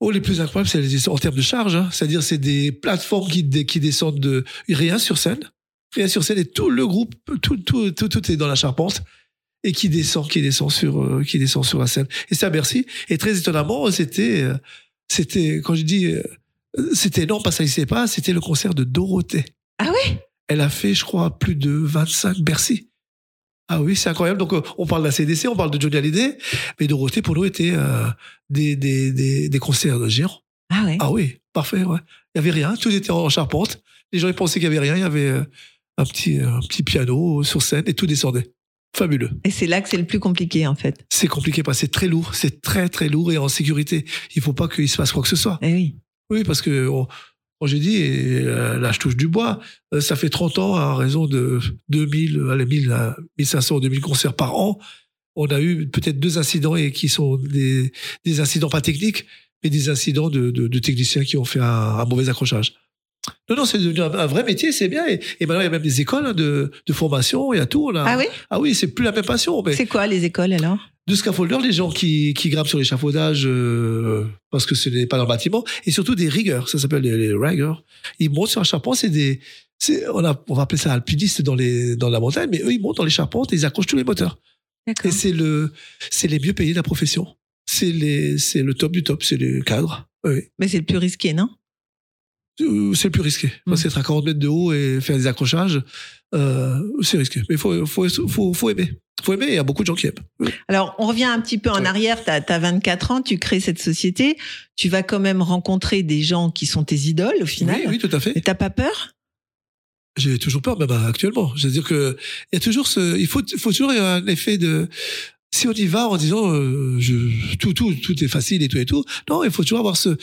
C: Oh, les plus incroyables, c'est en termes de charge. hein. C'est-à-dire, c'est des plateformes qui, qui descendent de rien sur scène, rien sur scène, et tout le groupe, tout, tout, tout, tout est dans la charpente et qui descend, qui descend sur, euh, qui descend sur la scène. Et c'est à Bercy. Et très étonnamment, c'était, euh, c'était, quand je dis, euh, c'était énorme parce que ça n'existait pas, c'était le concert de Dorothée.
D: Ah oui
C: Elle a fait, je crois, plus de 25 Bercy. Ah oui, c'est incroyable. Donc, on parle de la CDC, on parle de Johnny Hallyday, mais Dorothée, pour nous, était des, des, des, des concerts de géants.
D: Ah ouais?
C: Ah oui, parfait, ouais. Il y avait rien, tout était en charpente. Les gens ils pensaient qu'il y avait rien, il y avait un petit, un petit piano sur scène et tout descendait. Fabuleux.
D: Et c'est là que c'est le plus compliqué, en fait.
C: C'est compliqué parce que c'est très lourd, c'est très très lourd et en sécurité. Il faut pas qu'il se passe quoi que ce soit.
D: Eh oui.
C: Oui, parce que on- moi, j'ai dit, et euh, là je touche du bois, euh, ça fait 30 ans à raison de 2000, allez, 1000, à 1500, 2000 concerts par an. On a eu peut-être deux incidents et qui sont des, des incidents pas techniques, mais des incidents de, de, de techniciens qui ont fait un, un mauvais accrochage. Non, non, c'est devenu un, un vrai métier, c'est bien. Et, et maintenant, il y a même des écoles hein, de, de formation, il y a tout.
D: Ah oui?
C: Ah oui, c'est plus la même passion. Mais
D: C'est quoi les écoles alors?
C: de scaffolder, les gens qui, qui grimpent sur l'échafaudage euh, parce que ce n'est pas leur bâtiment, et surtout des riggers, ça s'appelle les, les riggers. Ils montent sur un charpent, c'est des, on, a, on va appeler ça alpinistes dans, les, dans la montagne, mais eux, ils montent dans les charpentes et ils accrochent tous les moteurs.
D: D'accord.
C: Et c'est le, c'est les mieux payés de la profession. C'est les, c'est le top du top, c'est les cadres. Oui.
D: Mais c'est le plus risqué, non?
C: C'est le plus risqué. Parce
D: Mm.
C: qu'être à 40 mètres de haut et faire des accrochages, euh, c'est risqué. Mais il faut, faut, faut, faut aimer. faut aimer, il y a beaucoup de gens qui aiment.
D: Alors, on revient un petit peu en
C: Ouais.
D: arrière. Tu as, 24 ans, tu crées cette société. Tu vas quand même rencontrer des gens qui sont tes idoles au final.
C: Oui, oui, tout à fait.
D: Et t'as pas peur?
C: J'ai toujours peur, même actuellement. Je veux dire que il y a toujours ce, il faut, faut toujours un effet de, si on y va en disant, euh, je, tout, tout, tout est facile et tout et tout. Non, il faut toujours avoir ce,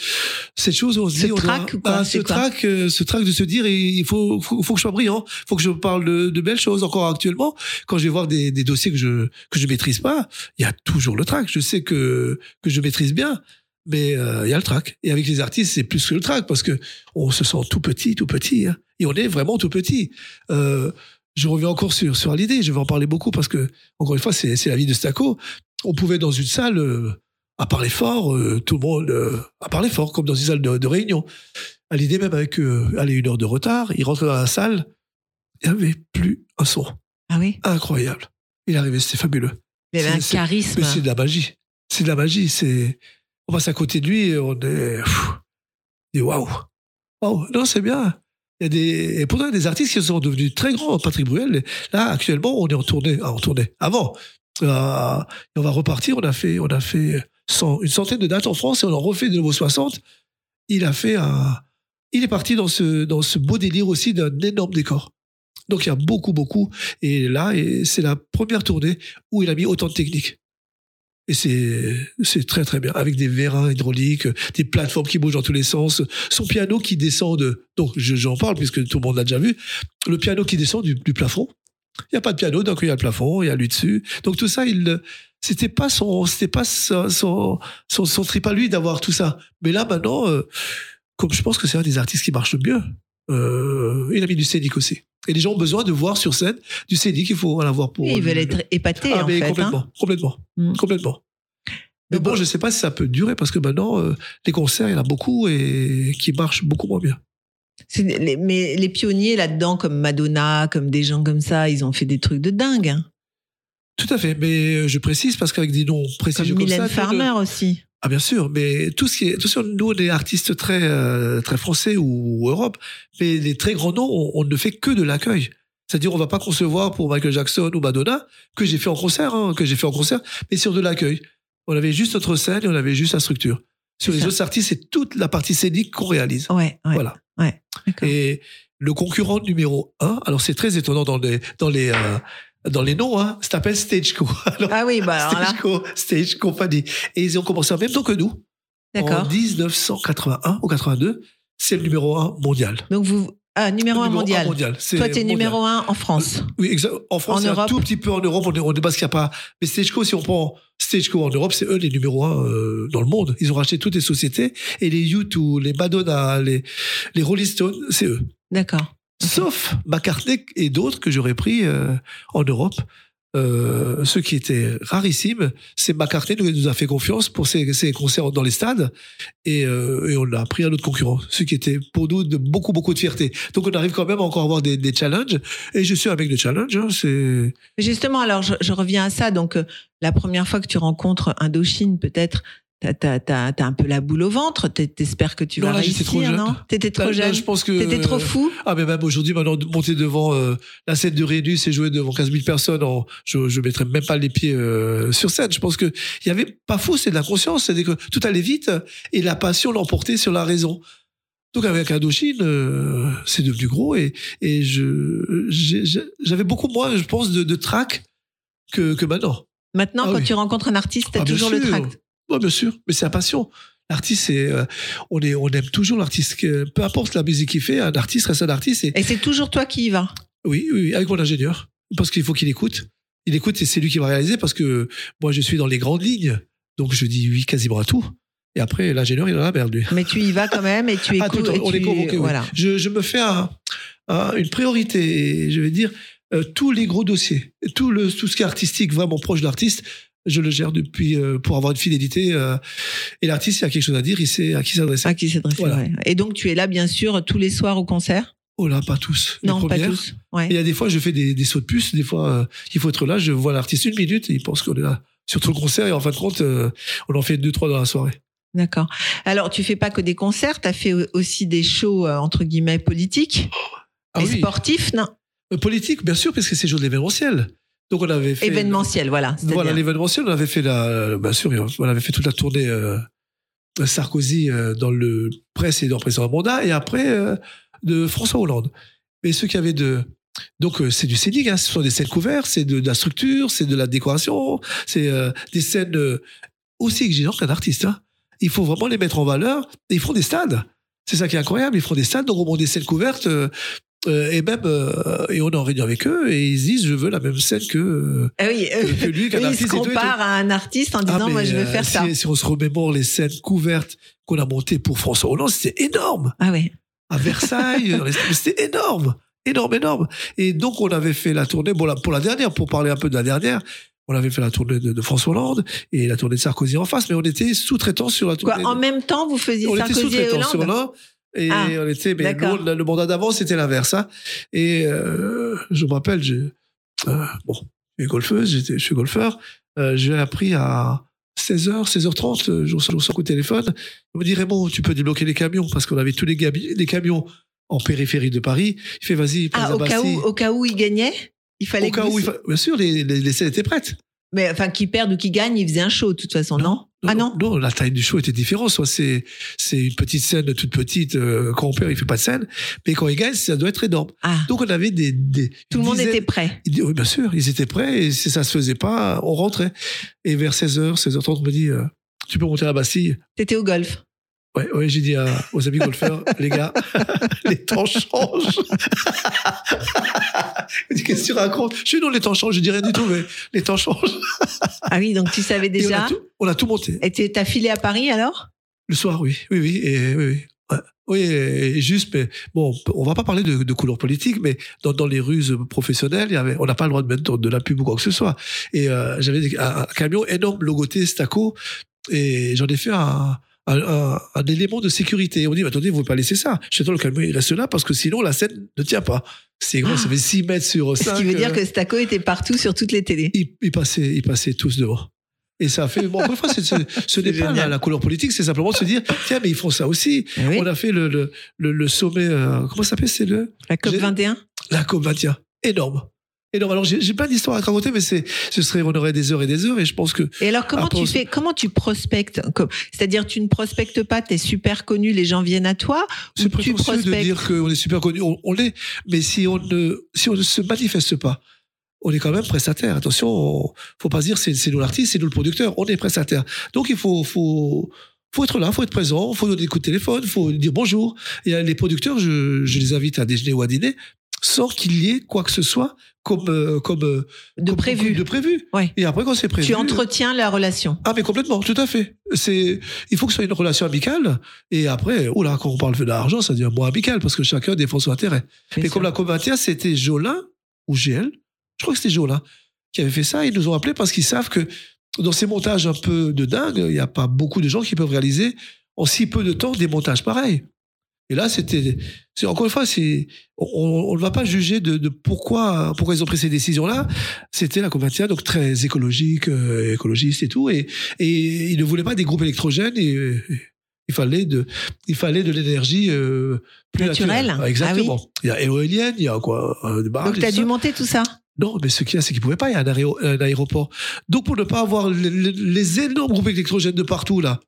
C: cette chose où on se
D: Ce
C: dit, on
D: trac
C: doit-
D: ou quoi,
C: bah, ce trac, euh, ce trac de se dire, il faut, faut, faut que je sois brillant. Faut que je parle de, de belles choses. Encore actuellement, quand je vais voir des, des dossiers que je, que je maîtrise pas, il y a toujours le trac. Je sais que, que je maîtrise bien. Mais euh, il y a le trac. Et avec les artistes, c'est plus que le trac parce que on se sent tout petit, tout petit. hein. Et on est vraiment tout petit. Euh, je reviens encore sur, sur l'idée, je vais en parler beaucoup parce que, encore une fois, c'est c'est la vie de Staco. On pouvait dans une salle, euh, à parler fort, euh, tout le monde, euh, à parler fort, comme dans une salle de, de réunion. À l'idée même avec, allez, une heure de retard, il rentrait dans la salle, il n'y avait plus un son.
D: Ah oui?
C: Incroyable. Il est arrivé, c'était fabuleux.
D: Il avait un charisme.
C: Mais c'est de la magie. C'est de la magie. C'est, on passe à côté de lui et on est, pff, et waouh. Waouh. Non, c'est bien. Il y a des, et pourtant, il y a des artistes qui sont devenus très grands. Patrick Bruel, là, actuellement, on est en tournée, ah, en tournée. Avant. Euh, on va repartir. On a fait, on a fait cent- une centaine de dates en France et on en refait de nouveau 60. Il a fait un, il est parti dans ce, dans ce beau délire aussi d'un énorme décor. Donc il y a beaucoup, beaucoup. Et là, c'est la première tournée où il a mis autant de techniques. Et c'est, c'est très très bien. Avec des vérins hydrauliques, des plateformes qui bougent dans tous les sens, son piano qui descend de, donc je- j'en parle puisque tout le monde l'a déjà vu, le piano qui descend du, du plafond. Il n'y a pas de piano, donc il y a le plafond, il y a lui dessus. Donc tout ça, il, c'était pas son, c'était pas son, son, son, son trip à lui d'avoir tout ça. Mais là maintenant, euh, comme je pense que c'est un des artistes qui marche le mieux, euh, il a mis du scénique aussi. Et les gens ont besoin de voir sur scène du scénique, il faut en avoir pour.
D: Oui, ils veulent être épatés
C: Ah,
D: en
C: mais
D: fait.
C: complètement,
D: hein.
C: complètement,
D: Mm.
C: complètement. Mais bon,
D: bon.
C: je sais pas si ça peut durer parce que maintenant, euh, les concerts, il y en a beaucoup et qui marchent beaucoup moins bien.
D: Les- mais les pionniers là-dedans, comme Madonna, comme des gens comme ça, ils ont fait des trucs de dingue. hein.
C: Tout à fait, mais je précise parce qu'avec des noms précis
D: Comme
C: comme,
D: Mylène
C: ça, nous,
D: Farmer
C: ne-
D: aussi.
C: Ah bien sûr, mais tout ce qui est, attention, nous on est artistes très euh, très français ou Europe, mais les très grands noms, on, on ne fait que de l'accueil. C'est-à-dire, on va pas concevoir pour Michael Jackson ou Madonna que j'ai fait en concert, hein, que j'ai fait en concert, mais sur de l'accueil. On avait juste notre scène et on avait juste la structure. Sur les
D: ça.
C: autres artistes, c'est toute la partie scénique qu'on réalise.
D: Ouais, ouais.
C: Voilà.
D: Ouais.
C: Et le concurrent numéro un, alors c'est très étonnant dans les dans les euh, dans les noms, hein, ça s'appelle Stageco. Alors,
D: Ah oui, bah alors là,
C: Stageco, Stage Company. Et ils ont commencé en même temps que nous. En
D: d'accord.
C: 1981 ou 82, c'est le numéro un mondial.
D: Donc vous, ah, numéro un mondial.
C: C'est
D: Toi, t'es
C: mondial.
D: numéro un en France.
C: Oui, exact. En France,
D: En
C: c'est un
D: Europe
C: tout petit peu en Europe. On on est parce qu'il n'y a pas. Mais Stageco, si on prend Stageco en Europe, c'est eux les numéros un euh, dans le monde. Ils ont racheté toutes les sociétés et les U2, les Madonna, les les Rolling Stones, c'est eux.
D: D'accord.
C: Sauf McCartney et d'autres que j'aurais pris euh, en Europe. Euh, ceux qui étaient rarissimes, c'est McCartney qui nous a fait confiance pour ses, concerts dans les stades et, euh, et on a pris un autre concurrent, ce qui était pour nous de beaucoup beaucoup de fierté. Donc on arrive quand même à encore avoir des, des challenges et je suis un mec de challenge. hein, c'est
D: Justement, alors je, reviens à ça. Donc, la première fois que tu rencontres Indochine, peut-être, t'as, t'as, t'as, t'as un peu la boule au ventre. T'es- T'espères que tu
C: Non,
D: vas
C: là,
D: réussir,
C: trop jeune.
D: non? T'étais trop
C: Là,
D: jeune.
C: je pense que
D: T'étais trop fou.
C: Ah, mais même aujourd'hui, maintenant, monter devant euh, la scène de Rénus et jouer devant 15 000 personnes, en, je, je mettrais même pas les pieds euh, sur scène. Je pense que il y avait pas fou, c'est de la conscience, c'est que tout allait vite et la passion l'emportait sur la raison. Donc avec Indochine, euh, c'est devenu gros et, et je j'ai- j'avais beaucoup moins, je pense, de, de trac que, que maintenant.
D: Maintenant,
C: Ah
D: quand
C: oui.
D: tu rencontres un artiste, t'as
C: Ah,
D: toujours le tract.
C: Ouais, bien sûr, mais c'est la passion. L'artiste, euh, on, est, on aime toujours l'artiste. Peu importe la musique qu'il fait, un artiste reste un artiste. Et,
D: Et c'est toujours toi qui y vas.
C: oui, oui, avec mon ingénieur. Parce qu'il faut qu'il écoute. Il écoute et c'est lui qui va réaliser parce que moi, je suis dans les grandes lignes. Donc, je dis oui quasiment à tout. Et après, l'ingénieur, il la merde, lui.
D: Mais tu y vas quand même et tu
C: Ah, tout
D: écoutes.
C: temps,
D: et
C: on
D: tu-
C: est convoqué, oui.
D: Voilà.
C: Je, je me fais un- un- une priorité. Je vais dire, euh, tous les gros dossiers, tout, le, tout ce qui est artistique, vraiment proche de l'artiste, je le gère depuis euh, pour avoir une fidélité. euh, et l'artiste, il a quelque chose à dire, il sait à qui s'adresser.
D: À qui s'adresser,
C: Voilà.
D: ouais. Et donc, tu es là, bien sûr, tous les soirs au concert?
C: Oh là, pas tous. Les
D: Non, pas tous. Ouais.
C: Et il y a des fois, je fais des, des sauts de puce. Des fois, euh, il faut être là. Je vois l'artiste une minute et il pense qu'on est là. Surtout le concert. Et en fin de compte, on en fait deux, trois dans la soirée.
D: D'accord. Alors, tu fais pas que des concerts, tu as fait aussi des shows, entre guillemets, politiques?
C: Ah
D: et
C: oui.
D: sportifs, non?
C: Politique, bien sûr, parce que c'est jour de l'événementiel. Donc, on avait fait.
D: Événementiel, voilà.
C: Voilà, l'événementiel, on avait fait la, bien sûr, on avait fait toute la tournée euh, Sarkozy euh, dans le précédent précédent mandat et après euh, de François Hollande. Mais ceux qui avaient de, donc euh, c'est du scénique, hein, ce sont des scènes couvertes, c'est de, de la structure, c'est de la décoration, c'est euh, des scènes euh, aussi exigeantes qu'un artiste. Hein. Il faut vraiment les mettre en valeur. Et ils font des stades. C'est ça qui est incroyable. Ils font des stades, donc on des scènes couvertes. Euh, et même, euh, et on est en réunion avec eux, et ils disent, je veux la même scène que,
D: Ah oui, euh,
C: que, que lui, qu'un
D: eux, ils
C: artiste.
D: se
C: et et
D: comparent à un artiste en disant,
C: Ah,
D: moi,
C: mais,
D: je veux
C: euh,
D: faire
C: si,
D: ça.
C: Si on se remémore les scènes couvertes qu'on a montées pour François Hollande, c'était énorme.
D: Ah ouais.
C: À Versailles, c'était énorme. Énorme, énorme. Et donc, on avait fait la tournée, bon, pour la dernière, pour parler un peu de la dernière, on avait fait la tournée de, de François Hollande et la tournée de Sarkozy en face, mais on était sous-traitants sur la
D: Quoi,
C: tournée.
D: en
C: de-
D: même temps, vous faisiez
C: on était
D: Sarkozy et
C: sous-traitants sur
D: Hollande.
C: Et
D: Ah,
C: on était, mais nous, le, le mandat d'avant, c'était l'inverse. Hein. Et euh, je me rappelle, je, euh, bon, je suis golfeuse, j'étais, je suis golfeur. Euh, j'ai appris à 16h, 16h30, euh, je reçois de téléphone. Il me dit Raymond, tu peux débloquer les camions parce qu'on avait tous les, gabi- les camions en périphérie de Paris. Il fait vas-y,
D: Ah,
C: passe à
D: au cas, où, au cas où il gagnait il fallait
C: Au cas
D: que
C: où,
D: vous-
C: il fa- bien sûr, les, les, les scènes étaient prêtes.
D: Mais enfin, qui perde ou qui gagne, il faisait un show, de toute façon, non, Ah non?
C: Non, la taille du show était différente. Soit c'est c'est une petite scène toute petite. euh, quand on perd, il fait pas de scène. Mais quand il gagne, ça doit être énorme.
D: Ah,
C: Donc on avait des, des
D: tout le monde était prêt.
C: Oui, bien sûr, ils étaient prêts et si ça se faisait pas, on rentrait. Et vers 16h, 16h30, on me dit, euh, tu peux monter à la Bastille.
D: T'étais au golf.
C: Ouais, ouais, j'ai dit à- aux amis golfeurs, les gars, les temps changent. Qu'est-ce que tu racontes? Je suis non, les temps changent, je dis rien du tout, mais les temps changent.
D: Ah oui, donc tu savais
C: on,
D: déjà.
C: a tout, on a tout monté.
D: Et t'es- t'as filé à Paris alors?
C: Le soir, oui, oui, oui, et, oui, oui. Ouais. Oui, et, et juste, mais bon, on va pas parler de, de couleur politique, mais dans, dans les ruses professionnelles, il y avait, on n'a pas le droit de mettre de la pub ou quoi que ce soit. Et euh, j'avais un, un camion énorme logoté Staco, et j'en ai fait un, un, un- un élément de sécurité. On dit, mais attendez, vous ne pouvez pas laisser ça. Dis, attends, le camion, il reste là parce que sinon, la scène ne tient pas. C'est grand, ça fait 6 mètres sur 5.
D: Ce qui veut dire que Staco était partout sur toutes les télés.
C: ils, ils passaient, ils passaient tous devant. Et ça a fait. Bon, encore une fois, c'est- ce, ce n'est pas la, la couleur politique, c'est simplement de se dire tiens, mais ils font ça aussi.
D: Oui.
C: On a fait le, le, le, le sommet. euh, comment ça s'appelle C'est le
D: La COP
C: j'ai-
D: 21
C: la COP 21. Énorme. Énorme. Alors, j'ai plein d'histoires à te raconter, mais c'est, ce serait, on aurait des heures et des heures, et je pense que.
D: Et alors, comment
C: Après,
D: tu fais Comment tu prospectes C'est-à-dire, tu ne prospectes pas, t'es super connu, les gens viennent à toi
C: C'est prétentieux de dire qu'on est super connu. On, on l'est, mais si on ne, si on ne se manifeste pas, on est quand même prestataire. Attention, on- faut pas se dire c'est, nous l'artiste, c'est nous le producteur. On est prestataire. Donc il faut, faut, faut être là, faut être présent, faut donner des coups de téléphone, faut dire bonjour. Et les producteurs, je, je les invite à déjeuner ou à dîner sans qu'il y ait quoi que ce soit comme, euh, comme euh,
D: de
C: comme-
D: prévu
C: de prévu.
D: Ouais.
C: Et après quand c'est prévu,
D: Tu entretiens la relation.
C: ah mais complètement, tout à fait. C'est, il faut que ce soit une relation amicale. Et après, oh là, quand on parle d'argent, ça devient moins amical parce que chacun défend son intérêt.
D: Bien
C: Et
D: sûr.
C: comme la COP21, c'était Jolin ou GL, je crois que c'était Jolin qui avait fait ça. Ils nous ont appelés parce qu'ils savent que dans ces montages un peu de dingue, il n'y a pas beaucoup de gens qui peuvent réaliser en si peu de temps des montages pareils. Et là, c'était, encore une fois, c'est, on, ne va pas juger de, de pourquoi, pourquoi ils ont pris ces décisions-là. C'était la COP21, donc très écologique, euh, écologiste et tout, et, et ils ne voulaient pas des groupes électrogènes et, et il fallait de, il fallait de l'énergie euh, plus
D: Naturelle.
C: naturelle.
D: Ah
C: Exactement. Il y a éolienne, il y a quoi, euh, des barrages
D: Donc,
C: et
D: tu as
C: tout
D: dû
C: ça.
D: monter tout ça?
C: Non, mais ce qu'il y a, c'est qu'ils pouvaient pas. Il y a un, aéro- un aéroport. Donc, pour ne pas avoir les, énormes groupes électrogènes de partout, là,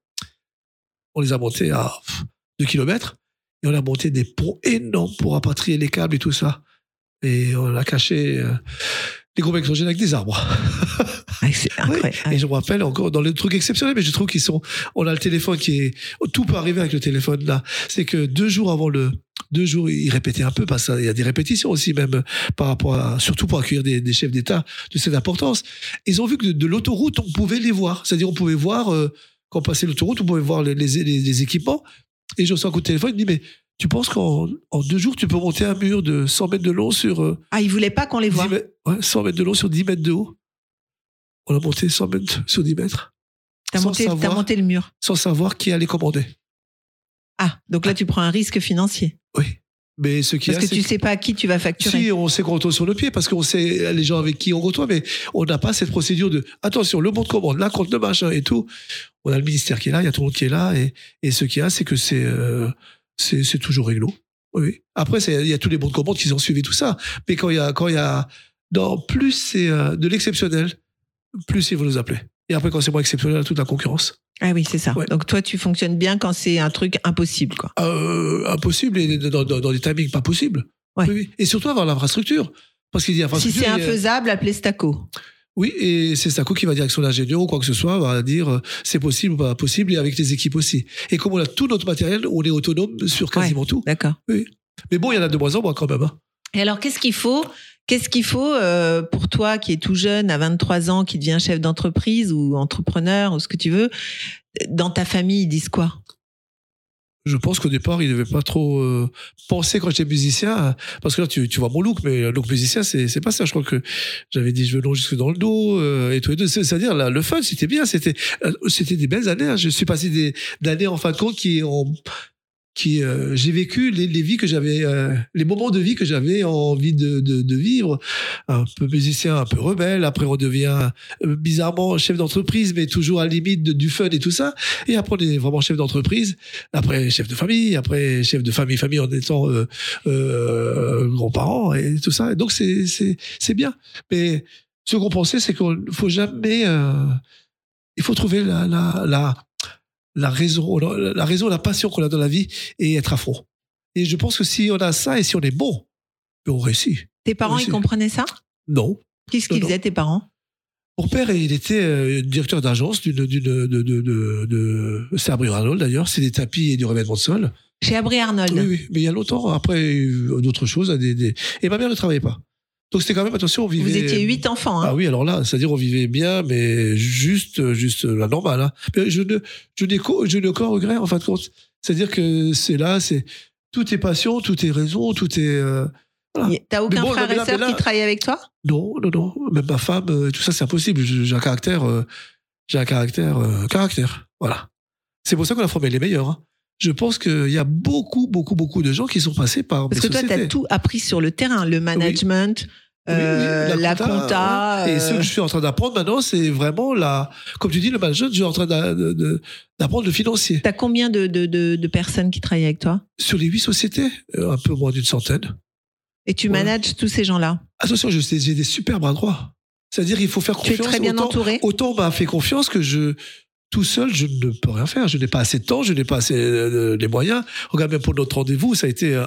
C: on les a montés à 2 km. Et on a monté des ponts énormes pour rapatrier les câbles et tout ça. Et on a caché euh, les groupes électrogènes avec des arbres.
D: Ah, c'est.
C: Et je me rappelle encore dans le truc exceptionnel, mais je trouve qu'ils sont. On a le téléphone qui est. Tout peut arriver avec le téléphone là. C'est que deux jours avant le. Deux jours, ils répétaient un peu, parce qu'il y a des répétitions aussi, même par rapport à. Surtout pour accueillir des, des chefs d'État de cette importance. Ils ont vu que de, de l'autoroute, on pouvait les voir. C'est-à-dire, on pouvait voir. euh, quand on passait l'autoroute, on pouvait voir les, les, les- les équipements. Et je reçois un coup de téléphone, il me dit Mais tu penses qu'en en deux jours, tu peux monter un mur de 100 mètres de long sur. euh,
D: Ah, ils voulaient pas qu'on les
C: 10
D: voit.
C: mètres, ouais, 100 mètres de long sur 10 mètres de haut. On a monté 100 mètres sur 10 mètres,
D: T'as monté,
C: savoir.
D: monté le mur.
C: sans savoir qui allait commander.
D: Ah, donc là, tu prends un risque financier.
C: Oui. Mais ce qui
D: Parce que tu sais pas à qui tu vas facturer.
C: Si, on sait qu'on retourne sur le pied parce qu'on sait les gens avec qui on retourne, mais on n'a pas cette procédure de attention, le bon de commande, là compte le machin et tout. On a le ministère qui est là, il y a tout le monde qui est là, et, et ce qu'il y a, c'est que c'est euh, c'est toujours réglo. Oui. Après, il y a tous les bons de commande qui ont suivi tout ça. Mais quand il y a, quand il y a, plus c'est euh, de l'exceptionnel, plus ils vont nous appeler. Et après, quand c'est moins exceptionnel, toute la concurrence.
D: Ah oui, c'est ça.
C: Ouais.
D: Donc toi, tu fonctionnes bien quand c'est un truc impossible, quoi.
C: Euh, impossible et dans, dans, dans des timings pas possibles.
D: Ouais.
C: Oui, oui. Et surtout avoir l'infrastructure. Parce qu'il dit
D: Si
C: infrastructure.
D: c'est infaisable, appelez Staco.
C: Oui, et c'est Sako qui va dire avec son ingénieur ou quoi que ce soit, va dire euh, c'est possible ou pas possible, et avec les équipes aussi. Et comme on a tout notre matériel, on est autonome sur quasiment tout.
D: D'accord.
C: Mais bon, il y en a de moins en moins quand même. hein.
D: Et alors, qu'est-ce qu'il faut Qu'est-ce qu'il faut euh, pour toi qui es tout jeune, à 23 ans, qui devient chef d'entreprise ou entrepreneur ou ce que tu veux Dans ta famille, ils disent quoi?
C: Je pense qu'au départ, il devait pas trop euh, penser quand j'étais musicien, euh, parce que là, tu, vois mon look, mais le look musicien, c'est pas ça. Je crois que j'avais des cheveux longs jusque dans le dos euh, et tout. et tout. C'est- C'est-à-dire, là, le fun, c'était bien. C'était euh, c'était des belles années. hein. Je suis passé des d'années en fin de compte qui ont qui euh, j'ai vécu les, vies que j'avais euh, les moments de vie que j'avais envie de, vivre. Un peu musicien un peu rebelle après on devient euh, bizarrement chef d'entreprise mais toujours à la limite du fun et tout ça. Et après on est vraiment chef d'entreprise après chef de famille après chef de famille famille en étant grands-parents et tout ça. Donc c'est c'est bien. Mais ce qu'on pensait c'est qu'il faut jamais il faut trouver la la la raison la, raison la passion qu'on a dans la vie et être à fond et je pense que si on a ça et si on est bon on réussit.
D: Tes parents, ils comprenaient ça?
C: Non.
D: Qu'est-ce qu'ils faisaient, tes parents?
C: Mon père, il était euh, directeur d'agence d'une, d'une, de, de, de, c'est à Brie-Arnold d'ailleurs, c'est des tapis et du revêtement de sol.
D: Chez Abri Arnold.
C: Oui, oui, mais il y a longtemps, après, il y a eu d'autres choses, des, des... et ma mère ne travaillait pas. Donc c'était quand même, attention, on vivait.
D: Vous étiez huit enfants. Hein
C: Ah oui, alors là, c'est-à-dire on vivait bien, mais juste, juste la normale. Hein. Mais je ne, je n'ai je n'ai aucun regret en fin de compte. C'est-à-dire que c'est là, c'est tout est passion, tout est raison, tout est. euh,
D: Y- T'as aucun
C: bon,
D: frère et sœur qui travaillent avec toi?
C: Non, non, non. Même ma femme, euh, tout ça, c'est impossible. J'ai un caractère, euh, j'ai un caractère, euh, caractère. Voilà. C'est pour ça qu'on a formé les meilleurs. hein. Je pense qu'il y a beaucoup, beaucoup, beaucoup de gens qui sont passés par
D: Parce que toi,
C: sociétés.
D: t'as tout appris sur le terrain, le management,
C: Oui, oui,
D: euh, la compta.
C: ouais. Et
D: euh,
C: ce que je suis en train d'apprendre maintenant, c'est vraiment la, comme tu dis, le management, je suis en train d'apprendre le financier.
D: T'as combien de, de, de, de personnes qui travaillent avec toi?
C: Sur les huit sociétés, euh, un peu moins d'une centaine.
D: Et tu manages tous ces gens-là?
C: Attention, j'ai des super bras droits. C'est-à-dire, il faut faire
D: Tu es
C: confiance.
D: très bien
C: autant,
D: entouré
C: autant m'a fait confiance que je, tout seul, je ne peux rien faire. Je n'ai pas assez de temps, je n'ai pas assez euh, les moyens. Regarde même pour notre rendez-vous, ça a été euh,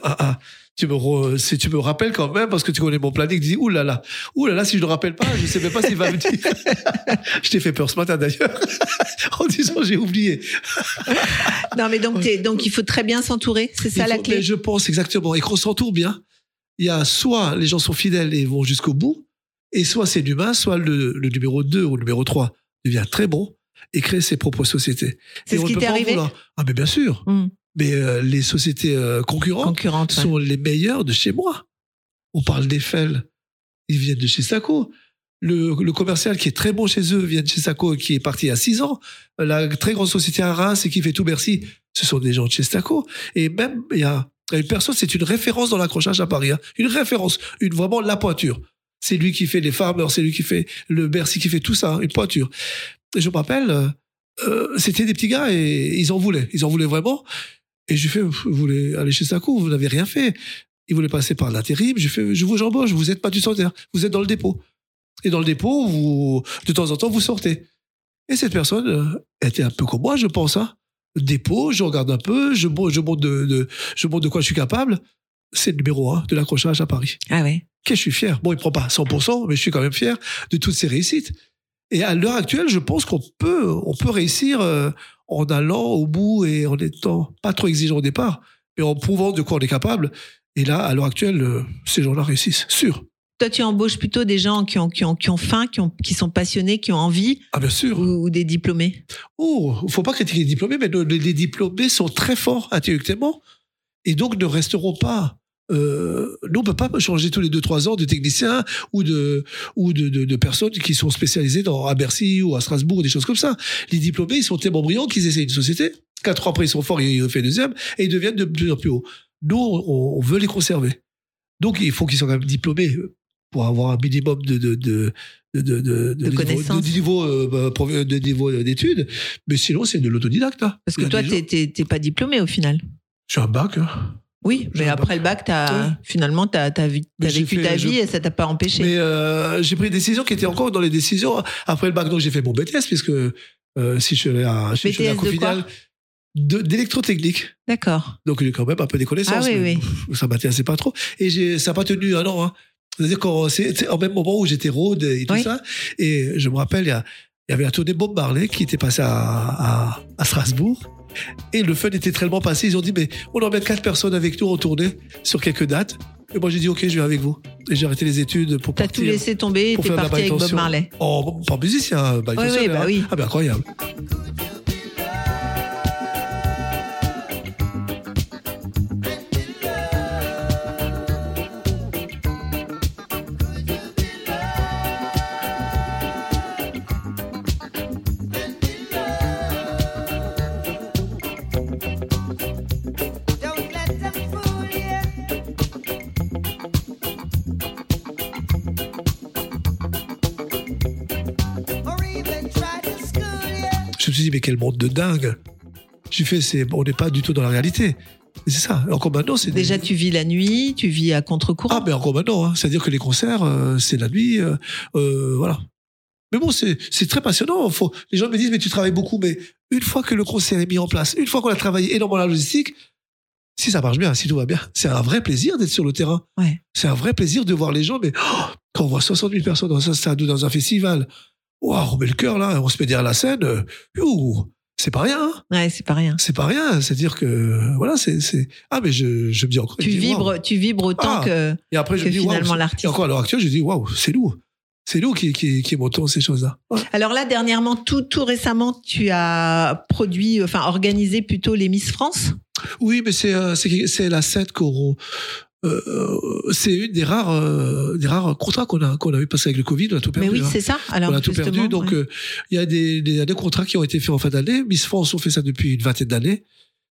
C: Tu me, re- si tu me rappelles quand même, parce que tu connais mon planning, tu dis, ouh là là, ouh là là, si je ne le rappelle pas, je ne sais même pas s'il va me dire. je t'ai fait peur ce matin d'ailleurs, en disant j'ai oublié.
D: Non, mais donc, donc il faut très bien s'entourer, c'est ça la clé
C: mais je pense exactement. Et qu'on s'entoure bien. Il y a soit les gens sont fidèles et vont jusqu'au bout, et soit c'est l'humain, soit le, le numéro 2 ou le numéro 3 devient très bon et crée ses propres sociétés.
D: C'est ce qui t'est arrivé.
C: Ah, mais bien sûr.
D: Hmm.
C: Mais euh, les sociétés euh, concurrentes
D: ouais.
C: sont les meilleures de chez moi. On parle d'Eiffel, ils viennent de chez Saco. Le, le commercial qui est très bon chez eux vient de chez Saco, qui est parti à 6 ans. La très grande société à Reims et qui fait tout Bercy, ce sont des gens de chez Saco. Et même, il y a une personne, c'est une référence dans l'accrochage à Paris. hein. Une référence, une vraiment la pointure. C'est lui qui fait les farmers, c'est lui qui fait le Bercy, qui fait tout ça, hein, une pointure. Et je me rappelle, euh, euh, c'était des petits gars et ils en voulaient. Ils en voulaient vraiment. Et je lui fais, vous voulez aller chez Saco, vous n'avez rien fait. Ils voulaient passer par l'intérim. Je fais, je vous embauche, vous n'êtes pas du centenaire, vous êtes dans le dépôt. Et dans le dépôt, vous, de temps en temps, vous sortez. Et cette personne euh, était un peu comme moi, je pense. Hein. Dépôt, je regarde un peu, je, montre- je, montre de, de, je montre de quoi je suis capable. c'est le numéro un de l'accrochage à Paris.
D: Ah ouais.
C: Que je suis fier. Bon, il prend pas 100%, mais je suis quand même fier de toutes ces réussites. Et à l'heure actuelle, je pense qu'on peut, on peut réussir euh, en allant au bout et en étant pas trop exigeant au départ, mais en prouvant de quoi on est capable. Et là, à l'heure actuelle, euh, ces gens-là réussissent, sûr.
D: Toi, tu embauches plutôt des gens qui ont, qui ont, qui ont faim, qui, ont, qui sont passionnés, qui ont envie,
C: Ah bien sûr.
D: ou, ou des diplômés?
C: Oh, faut pas critiquer les diplômés, mais le- les, les diplômés sont très forts intellectuellement et donc ne resteront pas. Euh, nous, on peut pas changer tous les deux trois ans de techniciens ou de ou de, de, de personnes qui sont spécialisées dans à Bercy ou à Strasbourg, des choses comme ça. Les diplômés, ils sont tellement brillants qu'ils essaient une société. Quatre ans après, ils sont forts, ils font deuxième et ils deviennent de plus en plus haut. Nous, on, on veut les conserver. Donc, il faut qu'ils soient quand même diplômés pour avoir un minimum de de de de, de, de,
D: De
C: niveau-
D: connaissances.
C: de niveau euh, bah, prof- de niveau d'études. Mais sinon, c'est de l'autodidacte. hein.
D: Parce que toi,
C: gens-
D: t'es- t'es pas diplômé au final.
C: Je suis un bac. hein.
D: Oui, mais après le bac, as, finalement, tu as,
C: Mais j'ai
D: vécu
C: fait-
D: ta
C: je-
D: vie et ça t'a pas empêché.
C: Mais euh, j'ai pris une décision qui était encore dans les décisions. Après le bac, donc j'ai fait mon BTS, puisque euh, si je suis à, si je suis allé à
D: BTS
C: d'électrotechnique.
D: D'accord.
C: Donc j'ai quand même un peu des connaissances.
D: Ah oui, oui.
C: Ça m'intéressait pas trop. Et ça n'a pas tenu un an. Hein. C'est-à-dire qu'en même moment où j'étais road et tout
D: Oui.
C: ça. Et je me rappelle, il y, avait la tournée Bob Marley qui était passée à, à, à Strasbourg. Et le fun était tellement passé. Ils ont dit, mais on emmène quatre personnes avec nous en tournée sur quelques dates. Et moi, j'ai dit, OK, je viens avec vous. Et j'ai arrêté les études pour
D: T'as tout laissé tomber et t'es parti avec Bob. Marley.
C: En, pas musicien, bah,
D: Oui, oui, bah oui.
C: Ah, ben incroyable. Me suis dit, mais quel monde de dingue. J'ai fait, c'est, on n'est pas du tout dans la réalité. C'est ça. Encore maintenant, c'est des-
D: Déjà, tu vis la nuit, tu vis à contre-courant.
C: Ah, mais encore maintenant, hein. c'est-à-dire que les concerts, euh, c'est la nuit, euh, euh, voilà. Mais bon, c'est c'est très passionnant. Faut, les gens me disent, mais tu travailles beaucoup, mais une fois que le concert est mis en place, une fois qu'on a travaillé énormément la logistique, si ça marche bien, si tout va bien, c'est un vrai plaisir d'être sur le terrain.
D: Ouais.
C: C'est un vrai plaisir de voir les gens, mais oh, quand on voit 60 000 personnes dans un stade ou dans un festival, waouh, on met le cœur là, on se met derrière la scène, euh, youh, c'est pas rien, hein.
D: Ouais, c'est pas rien.
C: c'est pas rien. C'est-à-dire que, voilà, c'est, c'est, ah, mais je, je me dis encore,
D: Tu
C: dis,
D: vibres, tu vibres autant
C: Ah.
D: que,
C: Et après,
D: que
C: dis,
D: finalement l'artiste.
C: et encore à l'heure actuelle, je dis, waouh, c'est nous. C'est nous qui, qui, qui ces choses-là. Ouais.
D: Alors là, dernièrement, tout, tout récemment, tu as produit, enfin organisé plutôt les Miss France?
C: Oui, mais c'est, euh, c'est, c'est la scène qu'on, euh, c'est une des rares, euh, des rares contrats qu'on a, qu'on a eu passé avec le Covid, on a tout perdu.
D: Mais oui,
C: hein.
D: c'est ça. Alors
C: on a tout perdu. Donc,
D: ouais.
C: euh, il y a des, des, des contrats qui ont été faits en fin d'année. Miss France, on fait ça depuis une vingtaine d'années.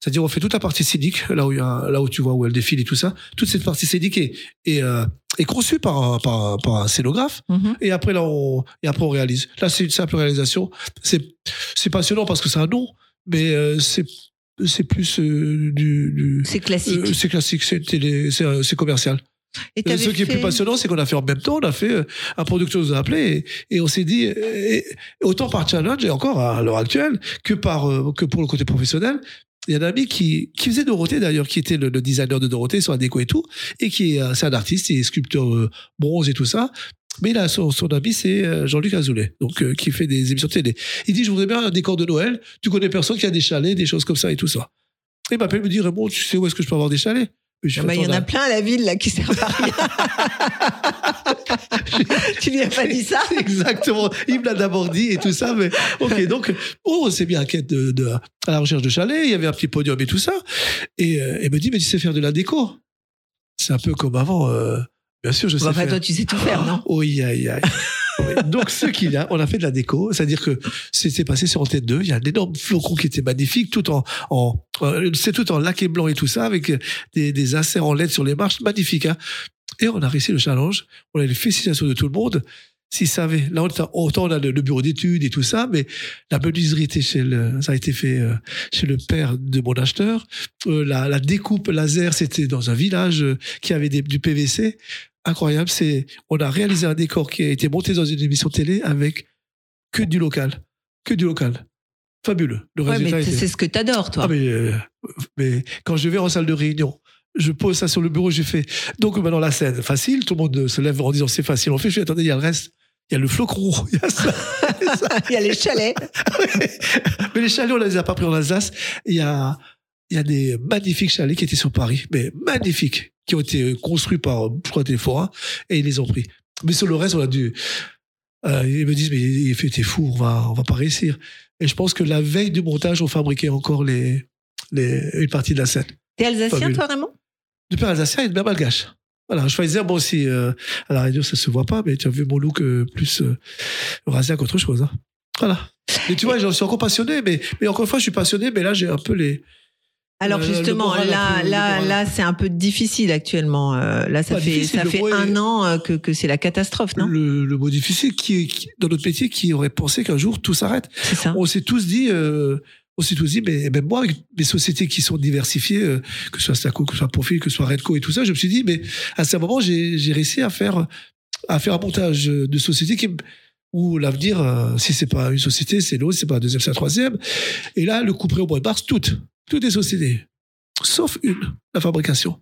C: C'est-à-dire, on fait toute la partie scénique, là où, y a, là où tu vois où elle défile et tout ça. Toute cette partie scénique est, est, euh, est conçue par un, par, un- par un scénographe.
D: Mhm.
C: Et après, là, on, et après, on réalise. Là, c'est une simple réalisation. C'est, c'est passionnant parce que c'est un nom, mais euh, c'est, c'est plus euh, du, du
D: c'est classique.
C: euh, c'est classique, c'est télé, c'est, euh, c'est commercial.
D: Et
C: Ce qui est plus passionnant, c'est qu'on a fait en même temps, on a fait, un producteur nous a appelé et, et on s'est dit, et- autant par challenge et encore à l'heure actuelle que par, que pour le côté professionnel. Il y a un ami qui, qui faisait Dorothée d'ailleurs, qui était le, le designer de Dorothée sur la déco et tout, et qui est, c'est un artiste, il est sculpteur bronze et tout ça. Mais là, son, son ami, c'est euh, Jean-Luc Azoulay, donc euh, qui fait des émissions de télé. Il dit, je voudrais bien un décor de Noël. Tu connais personne qui a des chalets, des choses comme ça et tout ça. Et il m'appelle, me dit, Raymond, tu sais où est-ce que je peux avoir des chalets?
D: Ah bah, il y en a plein à la ville là qui servent à rien. tu lui as pas dit ça?
C: Exactement. Il me l'a d'abord dit et tout ça, mais ok. Donc, oh, on s'est mis à quête de, de- à la recherche de chalet. Il y avait un petit podium et tout ça. Et euh, il me dit, mais tu sais faire de la déco C'est un peu comme avant. euh, bien sûr, je sais
D: Enfin,
C: faire.
D: toi, tu sais tout faire, non
C: Oui, aïe, aïe. Donc, ce qu'il y a, on a fait de la déco, c'est-à-dire que c'était passé sur Antenne 2. Il y a un énorme flocon qui était magnifique, tout en, en euh, c'est tout en laqué blanc et tout ça, avec des, des inserts en LED sur les marches, magnifique. Hein et on a réussi le challenge. On a eu les félicitations de tout le monde. S'ils savaient, là, on a- autant on a le, le bureau d'études et tout ça, mais la menuiserie était chez le, ça a été fait euh, chez le père de mon acheteur. Euh, la, la découpe laser, c'était dans un village qui avait des- du PVC. Incroyable. C'est, on a réalisé un décor qui a été monté dans une émission télé avec que du local, que du local. Fabuleux. Le
D: Ouais,
C: résultat
D: mais
C: était-
D: c'est ce que t'adores, toi.
C: ah mais, euh, mais quand je vais en salle de réunion, je pose ça sur le bureau, j'ai fait. Donc maintenant la scène, facile, tout le monde se lève en disant c'est facile. On fait, je fais, attendez, il y a le reste. Il y a le flocon, il y a ça.
D: Il y a les chalets.
C: Mais les chalets, on les a pas pris en Alsace. Il y a, il y a des magnifiques chalets qui étaient sur Paris, mais magnifiques, qui ont été construits par, je crois, des forains, et ils les ont pris. Mais sur le reste, on a dû. Euh, ils me disent, mais il fait, t'es fou, on va, on va pas réussir. Et je pense que la veille du montage, on fabriquait encore les, les, une partie de la scène.
D: T'es alsacien, toi, Raymond?
C: Du père alsacien et de mère malgache. Voilà, Schweizer, moi aussi, euh, à la radio, ça se voit pas, mais tu as vu mon look euh, plus euh, qu'autre chose. Hein. Voilà. Et tu vois, j'en suis encore passionné, mais, mais encore une fois, je suis passionné, mais là, j'ai un peu les.
D: Alors
C: Euh,
D: justement, là, là, là, c'est un peu difficile actuellement. Euh, là, ça fait, ça fait un an euh, que, que c'est la catastrophe, non?
C: Le, le mot difficile qui, qui- dans notre métier qui aurait pensé qu'un jour tout s'arrête. On s'est tous dit, euh, on s'est tous dit, mais même moi, avec mes sociétés qui sont diversifiées, euh, que ce soit Staco, que ce soit Profil, que ce soit Redco et tout ça, je me suis dit, mais à ce moment, j'ai réussi à faire, à faire un montage de société qui, où l'avenir, euh, si c'est pas une société, c'est l'autre, si c'est pas un deuxième, c'est un troisième. Et là, le couperé au mois de mars, toutes, toutes les sociétés, sauf une, la fabrication.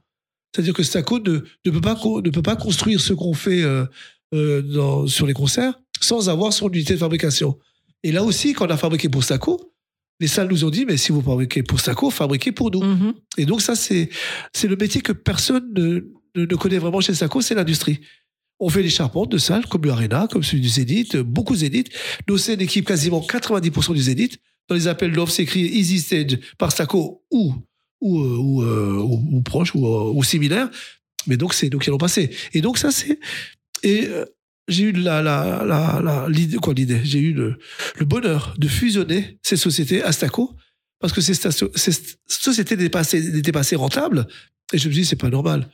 C: C'est-à-dire que Staco ne, ne, peut pas, ne peut pas construire ce qu'on fait euh, euh, dans, sur les concerts sans avoir son unité de fabrication. Et là aussi, quand on a fabriqué pour Staco, les salles nous ont dit, mais si vous fabriquez pour Staco, fabriquez pour nous.
D: Mhm.
C: Et donc ça, c'est c'est le métier que personne ne, ne, ne connaît vraiment chez Staco, c'est l'industrie. On fait les charpentes de salles, comme le Arena, comme celui du Zénith, beaucoup Zénith. Nous, c'est une équipe quasiment 90% du Zénith. Dans les appels d'offres, c'est écrit Easy Stage par Staco ou, euh, euh, ou, ou proche ou, euh, ou similaire. Mais donc, c'est nous qui allons passer. Et donc, ça, c'est. Et j'ai eu la, la, la, l'idée, quoi, l'idée? J'ai eu le, bonheur de fusionner ces sociétés à Staco parce que ces, stations- ces sociétés n'étaient pas pas assez rentables. Et je me dis, c'est pas normal.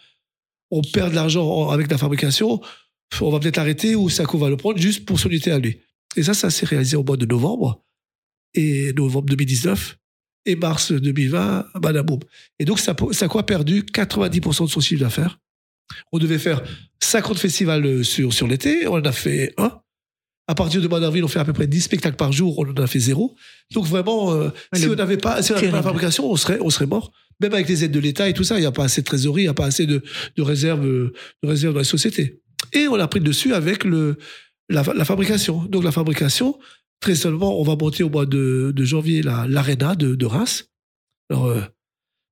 C: On perd de l'argent en- avec la fabrication, on va peut-être arrêter ou Staco va le prendre juste pour son à lui. Et ça, ça s'est réalisé au mois de novembre, et novembre 2019, et mars 2020, badaboum. Et donc, Staco a perdu 90% de son chiffre d'affaires. On devait faire 50 festivals euh, sur, sur l'été, on en a fait un. À partir du mois d'avril, on fait à peu près 10 spectacles par jour, on en a fait zéro. Donc vraiment, euh, si on n'avait pas, si on n'avait pas la fabrication, on serait, on serait mort. Même avec les aides de l'État et tout ça, il n'y a pas assez de trésorerie, il n'y a pas assez de, de réserves, euh, de réserves dans la société. Et on a pris le dessus avec le, la, la fabrication. Donc la fabrication, très seulement, on va monter au mois de, de janvier la- l'Arena de, de Reims. Alors, euh,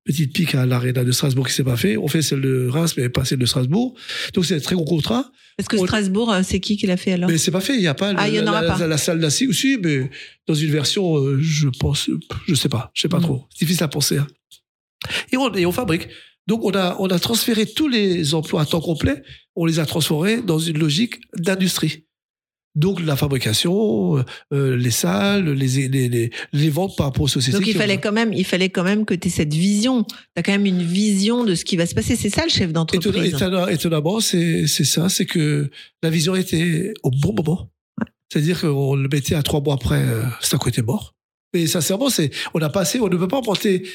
C: petite pique à l'Arena de Strasbourg qui s'est pas fait. On fait celle de Reims, mais pas celle de Strasbourg. Donc c'est un très gros contrat.
D: Parce que
C: on-
D: Strasbourg, euh, c'est qui qui l'a fait alors
C: Mais c'est pas fait, il n'y a pas,
D: Ah, il y en
C: la,
D: aura
C: la-
D: pas.
C: la- la salle d'assis aussi, mais dans une version, euh, je pense, je sais pas, je sais pas
D: Mhm.
C: trop. C'est difficile à penser. hein. Et, on, et on fabrique. Donc on a, on a transféré tous les emplois à temps complet, on les a transformés dans une logique d'industrie. Donc la fabrication, euh, euh, les salles, les, les, les, les ventes par rapport aux sociétés.
D: Donc il
C: ont-
D: fallait quand même, il fallait quand même que tu aies cette vision. Tu as quand même une vision de ce qui va se passer. C'est ça le chef d'entreprise.
C: étonnant- étonnamment, c'est c'est ça, c'est que la vision était au bon moment. C'est-à-dire qu'on le mettait à trois mois après, euh, Staco était mort. Mais sincèrement, c'est on n'a pas assez, on ne peut pas emprunter.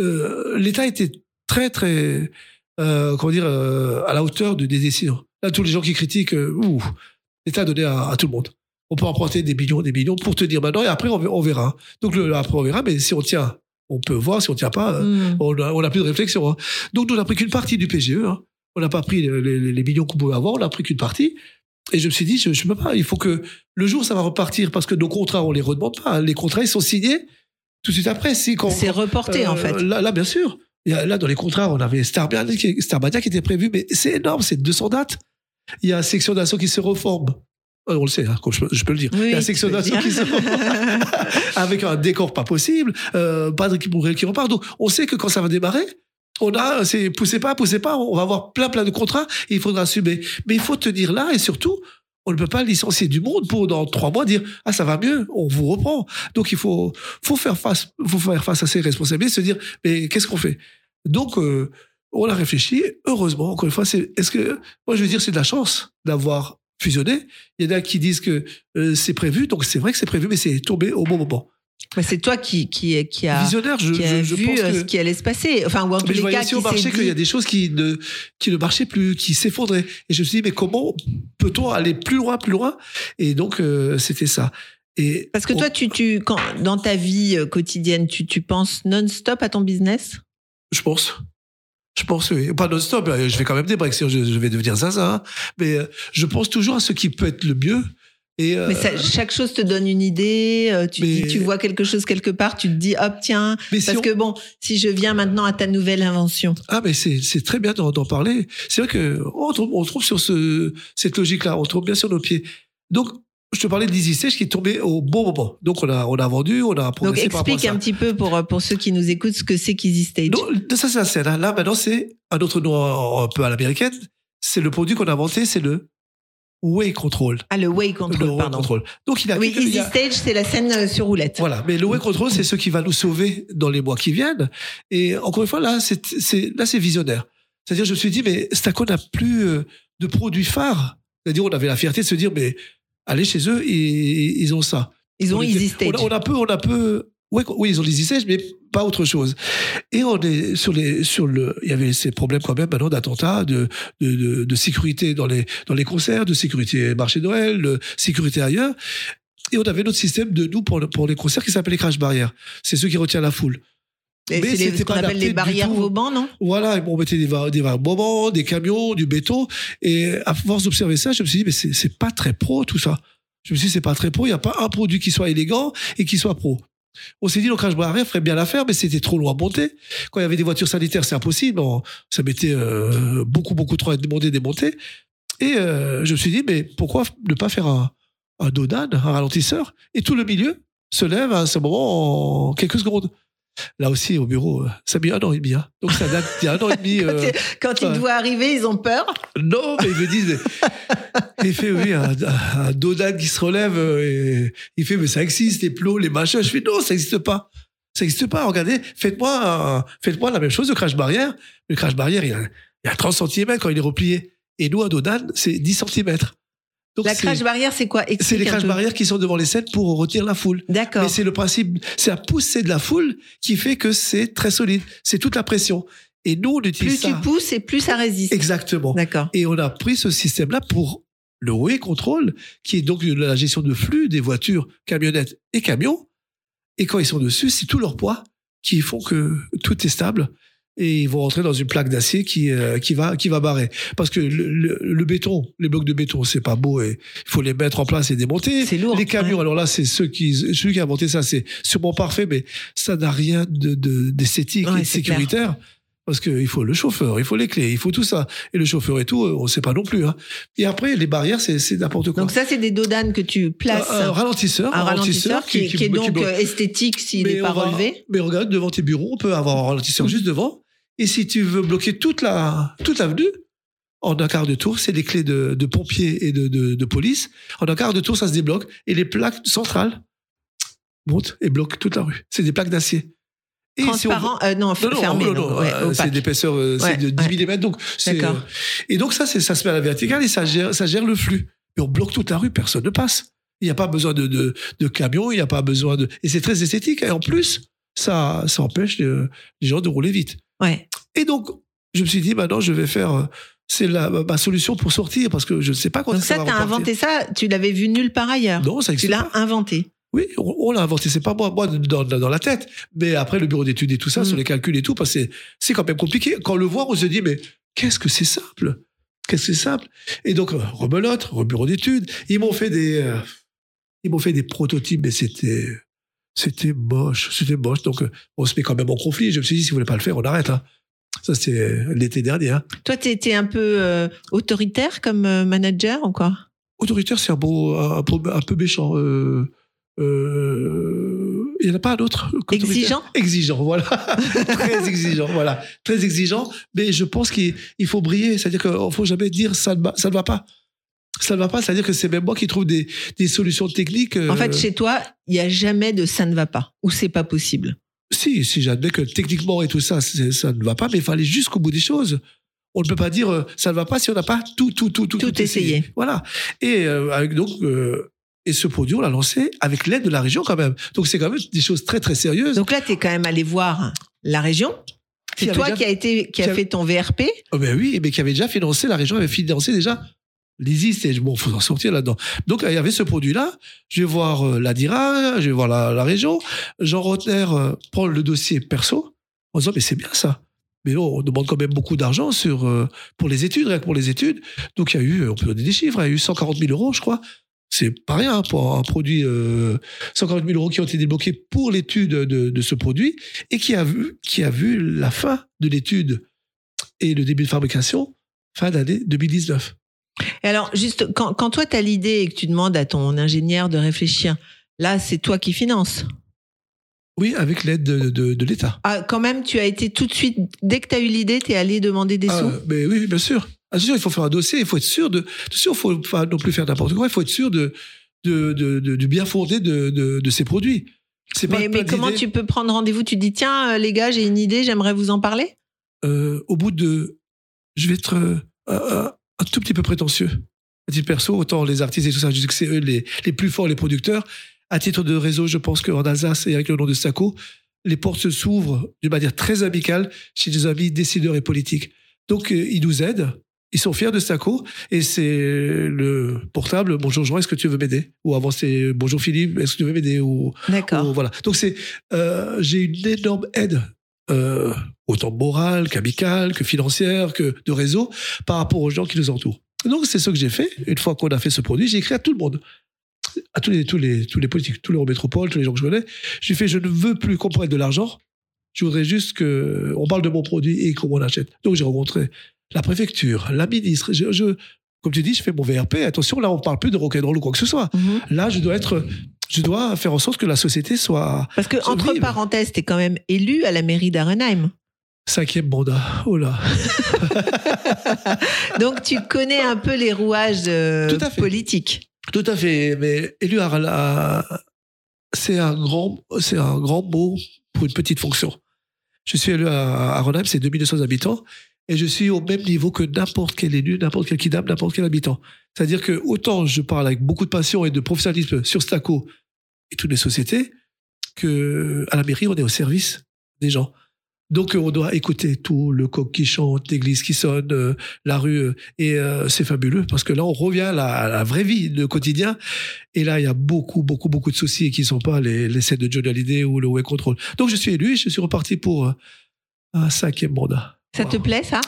C: Euh, L'État était très très, comment dire, à la hauteur de, des décisions. Là, tous les gens qui critiquent, ouh, l'État a donné à, à tout le monde. On peut emprunter des millions, des millions pour tenir maintenant, et après on, on verra. Donc le, après on verra, mais si on tient, on peut voir. Si on tient pas, euh,
D: Hmm.
C: on n'a plus de réflexion. hein. Donc, nous, on n'a pris qu'une partie du PGE. hein. On n'a pas pris les, les- les millions qu'on pouvait avoir, on n'a pris qu'une partie. Et je me suis dit, je ne peux pas. Il faut que le jour, ça va repartir parce que nos contrats, on les redemande pas. Les contrats, ils sont signés tout de suite après. Si, quand,
D: C'est reporté en
C: euh,
D: fait.
C: Là, là, bien sûr. Là, dans les contrats, on avait Starmania qui, Starmania qui était prévu, mais c'est énorme, c'est 200 dates. Il y a une section d'assaut qui se reforme. Euh, On le sait, hein, je, peux- je peux le dire.
D: Oui,
C: il y a une section d'assaut qui se reforme avec un décor pas possible, euh, pas de qui qui repart. Donc, on sait que quand ça va démarrer, on a, c'est poussez pas, poussez pas, on va avoir plein, plein de contrats et il faudra assumer. Mais il faut tenir là et surtout, on ne peut pas licencier du monde pour dans trois mois dire ah ça va mieux, on vous reprend. Donc il faut, faut faire face, faut faire face à ces responsabilités, se dire mais qu'est-ce qu'on fait? Donc euh, on a réfléchi. Heureusement, encore une fois, c'est est-ce que moi je veux dire c'est de la chance d'avoir fusionné. Il y en a qui disent que euh, c'est prévu, donc c'est vrai que c'est prévu, mais c'est tombé au bon moment.
D: Mais c'est toi qui, qui, qui a,
C: Visionnaire, je,
D: qui a
C: je, je
D: vu
C: pense
D: euh,
C: que
D: ce qui allait se passer. Enfin, ou en
C: mais je voyais
D: cas,
C: aussi
D: qui
C: au marché qu'il y a des choses qui ne, qui ne marchaient plus, qui s'effondraient. Et je me suis dit, mais comment peut-on aller plus loin, plus loin? Et donc, euh, c'était ça. Et
D: Parce que
C: on-
D: toi, tu, tu, quand, dans ta vie quotidienne, tu, tu penses non-stop à ton business?
C: Je pense. Je pense, oui. Pas non-stop, je vais quand même des breaks, je, je vais devenir zaza. hein. Mais euh, je pense toujours à ce qui peut être le mieux. Et, euh,
D: Mais ça- chaque chose te donne une idée. euh, Tu,
C: Mais-
D: dis- tu vois quelque chose quelque part, tu te dis hop tiens.
C: si
D: Parce
C: on-
D: que bon, si je viens maintenant à ta nouvelle invention.
C: Ah, mais c'est, très bien d'en, parler. C'est vrai que on trouve, on trouve sur ce, cette logique-là, on trouve bien sur nos pieds. Donc, je te parlais d'Easy Stage qui est tombé au bon moment. Donc, on a, on a vendu, on a
D: Donc
C: progressé à
D: explique un petit peu pour euh, pour ceux qui nous écoutent ce que c'est qu'Easy Stage.
C: Ça, c'est la scène. hein. Là, maintenant, c'est un autre nom un peu à l'américaine. C'est le produit qu'on a inventé, c'est le Way Control.
D: Ah le Way
C: le
D: Control,
C: Way
D: pardon.
C: Control. Donc, il a
D: Oui, Easy
C: a-
D: Stage, c'est la scène euh, sur roulette.
C: Voilà, mais le Way Control, c'est ce qui va nous sauver dans les mois qui viennent. Et encore une fois, là, c'est, c'est, là, c'est visionnaire. C'est-à-dire, je me suis dit, mais Staco n'a plus euh, de produits phares. C'est-à-dire, on avait la fierté de se dire, mais allez chez eux, et ils ont ça.
D: Ils ont
C: On était-
D: Easy Stage.
C: On a, on a peu, on a peu. Ouais, oui, ils ont l'Easy Stage, mais pas autre chose. Et on est sur les, sur le, il y avait ces problèmes quand même maintenant d'attentats, de, de, de, de sécurité dans les, dans les concerts, de sécurité marché de Noël, de sécurité ailleurs. Et on avait notre système de nous pour, pour les concerts qui s'appelle les crash barrières. C'est ceux qui retiennent la foule. Mais
D: c'est ce qu'on appelle les barrières. Vauban, non?
C: Voilà, on mettait des, des moments, des camions, du béton. Et à force d'observer ça, je me suis dit, mais c'est pas très pro tout ça. Je me suis dit, c'est pas très pro. Il n'y a pas un produit qui soit élégant et qui soit pro. On s'est dit, le crash barrière ferait bien l'affaire, mais c'était trop loin à monter. Quand il y avait des voitures sanitaires, c'est impossible. On- ça mettait euh, beaucoup, beaucoup trop à démonter, démonter. Et euh, je me suis dit, mais pourquoi ne pas faire un, un dodan, un ralentisseur? Et tout le milieu se lève à ce moment en quelques secondes. Là aussi, au bureau, euh, ça a mis un an et demi. hein. Donc ça date d'il y a un an et demi.
D: Quand,
C: euh,
D: quand te voient arriver, ils ont peur.
C: non, mais ils me disent, mais- il fait, oui, un, un dodan qui se relève, euh, et il fait, mais ça existe, les plots, les machins. Je fais, non, ça n'existe pas. Ça n'existe pas. Regardez, faites-moi faites-moi la même chose, le crash barrière. Le crash barrière, il y a, il y a 30 cm quand il est replié. Et nous, un dodan, c'est 10 cm. Donc,
D: La crash barrière, c'est quoi?
C: C'est les crash barrières qui sont devant les scènes pour retenir la foule.
D: D'accord.
C: Mais c'est le principe, c'est la poussée de la foule qui fait que c'est très solide. C'est toute la pression. Et nous, on utilise
D: Plus
C: ça.
D: tu pousses et plus ça résiste.
C: Exactement.
D: D'accord.
C: Et on a pris ce système-là pour le way control, qui est donc la gestion de flux des voitures, camionnettes et camions. Et quand ils sont dessus, c'est tout leur poids qui font que tout est stable. Et ils vont rentrer dans une plaque d'acier qui, euh, qui, va, qui va barrer. Parce que le, le- le béton, les blocs de béton, c'est pas beau et il faut les mettre en place et démonter.
D: C'est lourd.
C: Les camions,
D: ouais.
C: alors là, c'est ceux qui, celui qui a inventé ça, c'est sûrement parfait, mais ça n'a rien de, de- d'esthétique
D: Ouais,
C: et de
D: c'est clair.
C: sécuritaire. Parce qu'il faut le chauffeur, il faut les clés, il faut tout ça. Et le chauffeur et tout, on ne sait pas non plus. Hein. Et après, les barrières, c'est, n'importe quoi.
D: Donc ça, c'est des dodanes que tu places.
C: un, un ralentisseur,
D: un ralentisseur qui, qui est donc euh, esthétique s'il n'est pas
C: on va-
D: relevé.
C: Mais regarde, devant tes bureaux, on peut avoir un ralentisseur juste devant. Et si tu veux bloquer toute la toute l'avenue, en un quart de tour, c'est des clés de, de pompiers et de, de, de police. En un quart de tour, ça se débloque. Et les plaques centrales montent et bloquent toute la rue. C'est des plaques d'acier. Et si on
D: Transparent, euh, non,
C: non, non,
D: fermé.
C: non,
D: donc,
C: non,
D: ouais,
C: euh, c'est d'épaisseur, euh,
D: Ouais,
C: c'est de 10
D: ouais.
C: mm. Donc, euh, et donc ça, c'est, ça se met à la verticale et ça gère, ça gère le flux. Mais on bloque toute la rue, personne ne passe. Il n'y a pas besoin de, de, de camions, il n'y a pas besoin de, et c'est très esthétique. Et en plus, ça, ça empêche les, les gens de rouler vite.
D: Ouais.
C: Et donc, je me suis dit, maintenant, je vais faire, euh, c'est la, ma solution pour sortir parce que je ne sais pas quand
D: Donc
C: ça
D: ça, t'as inventé ça, tu l'avais vu nulle part ailleurs.
C: Non, ça
D: tu
C: existe
D: l'as
C: pas.
D: inventé.
C: Oui, on, on l'a inventé. C'est pas moi, moi dans, dans la tête. Mais après, le bureau d'études et tout ça,
D: Mm.
C: sur les calculs et tout, parce que c'est- c'est quand même compliqué. Quand on le voit, on se dit, mais qu'est-ce que c'est simple? Qu'est-ce que c'est simple? Et donc, euh, rebelote, re- bureau d'études. Ils m'ont fait des, euh, ils m'ont fait des prototypes, mais c'était, c'était moche, c'était moche. Donc, euh, on se met quand même en conflit. Je me suis dit, si vous voulez pas le faire, on arrête. hein. Ça, c'était l'été dernier. Hein.
D: Toi, tu étais un peu euh, autoritaire comme euh, manager ou quoi?
C: Autoritaire, c'est un, un, peu, un peu méchant. Euh, euh, il n'y en a pas un autre
D: Exigeant?
C: Exigeant, voilà. très exigeant, voilà. Très exigeant. Mais je pense qu'il il faut briller. C'est-à-dire qu'il ne faut jamais dire ça ne, ça ne va pas. Ça ne va pas. C'est-à-dire que c'est même moi qui trouve des, des solutions techniques. euh,
D: En fait, chez toi, il n'y a jamais de ça ne va pas ou c'est pas possible.
C: Si, si j'admets que techniquement et tout ça, ça ne va pas, mais il aller jusqu'au bout des choses. On ne peut pas dire euh, ça ne va pas si on n'a pas tout, tout, tout, tout,
D: Tout essayé.
C: Voilà. Et euh, avec donc euh, et ce produit, on l'a lancé avec l'aide de la région quand même. Donc c'est quand même des choses très très sérieuses.
D: Donc là, tu es quand même allé voir la région. C'est toi
C: déjà-
D: qui a été qui a fait ton VRP.
C: Oh ben oui, mais qui avait déjà financé, la région avait financé déjà l'EASY Stage. Bon, faut en sortir là-dedans. Donc, il y avait ce produit-là. Je vais voir euh, la DIRA, je vais voir la, région. Jean Rotner euh, prend le dossier perso en disant, mais c'est bien ça. Mais on demande quand même beaucoup d'argent sur euh, pour les études, rien que pour les études. Donc il y a eu, on peut donner des chiffres, il y a eu 140 000 euros, je crois. C'est pas rien pour un produit. Euh, 140 000 euros qui ont été débloqués pour l'étude de, de ce produit et qui a vu qui a vu la fin de l'étude et le début de fabrication fin d'année 2019.
D: Et alors, juste, quand, quand toi, tu as l'idée et que tu demandes à ton ingénieur de réfléchir, là, c'est toi qui finances.
C: Oui, avec l'aide de, de, de l'État.
D: Ah, quand même, tu as été tout de suite, dès que tu as eu l'idée, tu es allé demander des
C: Ah,
D: sous
C: mais oui, bien sûr. Ah, c'est sûr, il faut faire un dossier, il faut être sûr de. Bien sûr, il faut pas non plus faire n'importe quoi. Il faut être sûr de, de, de, de- du bien fondé de, de, ces produits. C'est pas
D: Mais, mais comment tu peux prendre rendez-vous? Tu dis, tiens, euh, les gars, j'ai une idée, j'aimerais vous en parler?
C: Euh, au bout de, je vais être euh, un, tout petit peu prétentieux. À titre perso, autant les artistes et tout ça, je dis que c'est eux les, les plus forts, les producteurs. À titre de réseau, je pense qu'en Alsace et avec le nom de Staco, les portes s'ouvrent d'une manière très amicale chez des amis décideurs et politiques. Donc, euh, ils nous aident. Ils sont fiers de Staco et c'est le portable. Bonjour Jean, est-ce que tu veux m'aider? Ou avant c'est bonjour Philippe, est-ce que tu veux m'aider? Ou
D: D'accord.
C: Voilà. Donc c'est, euh, j'ai une énorme aide, euh, autant morale qu'amicale, que financière, que de réseau, par rapport aux gens qui nous entourent. Donc c'est ce que j'ai fait. Une fois qu'on a fait ce produit, j'ai écrit à tout le monde, à tous les tous les tous les politiques, tous les métropoles, tous les gens que je connais. J'ai fait, je ne veux plus qu'on prenne de l'argent. Je voudrais juste que on parle de mon produit et qu'on m'en achète. Donc j'ai rencontré la préfecture, la ministre. Je, je- comme tu dis, je fais mon VRP. Attention, là on parle plus de rock'n'roll ou quoi que ce soit.
D: Mhm.
C: Là, je dois être, je dois faire en sorte que la société soit
D: Parce que, entre parenthèses, tu es quand même élu à la mairie d'Arenheim.
C: cinquième mandat. Oh là.
D: Donc, tu connais un peu les rouages euh,
C: Tout à fait.
D: politiques.
C: Tout à fait. Mais élu à la- c'est un grand, c'est un grand mot pour une petite fonction. Je suis élu à, à Renheim, c'est 2200 habitants, et je suis au même niveau que n'importe quel élu, n'importe quel kidam, n'importe quel habitant. C'est-à-dire que autant je parle avec beaucoup de passion et de professionnalisme sur Staco et toutes les sociétés, que à la mairie, on est au service des gens. Donc, euh, on doit écouter tout, le coq qui chante, l'église qui sonne, euh, la rue. euh, et euh, c'est fabuleux parce que là, on revient à la, à la vraie vie, le quotidien. Et là, il y a beaucoup, beaucoup, beaucoup de soucis qui ne sont pas les, les de Johnny Hallyday ou le Way Control. Donc, je suis élu et je suis reparti pour un cinquième mandat.
D: Ça te plaît, ça?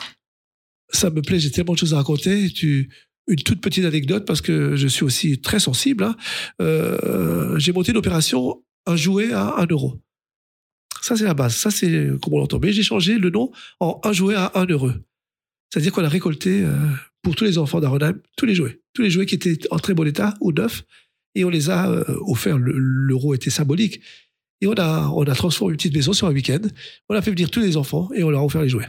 C: Ça me plaît, j'ai tellement de choses à raconter. Tu, une toute petite anecdote parce que je suis aussi très sensible. hein. Euh, j'ai monté une opération, un jouet à un euro. Ça, c'est la base. Ça, c'est comme on l'entend. Mais j'ai changé le nom en un jouet à un euro. C'est-à-dire qu'on a récolté euh, pour tous les enfants d'Arenheim tous les jouets. Tous les jouets qui étaient en très bon état ou neufs. Et on les a euh, offerts. Le- L'euro était symbolique. Et on a, on a transformé une petite maison sur un week-end. On a fait venir tous les enfants et on leur a offert les jouets.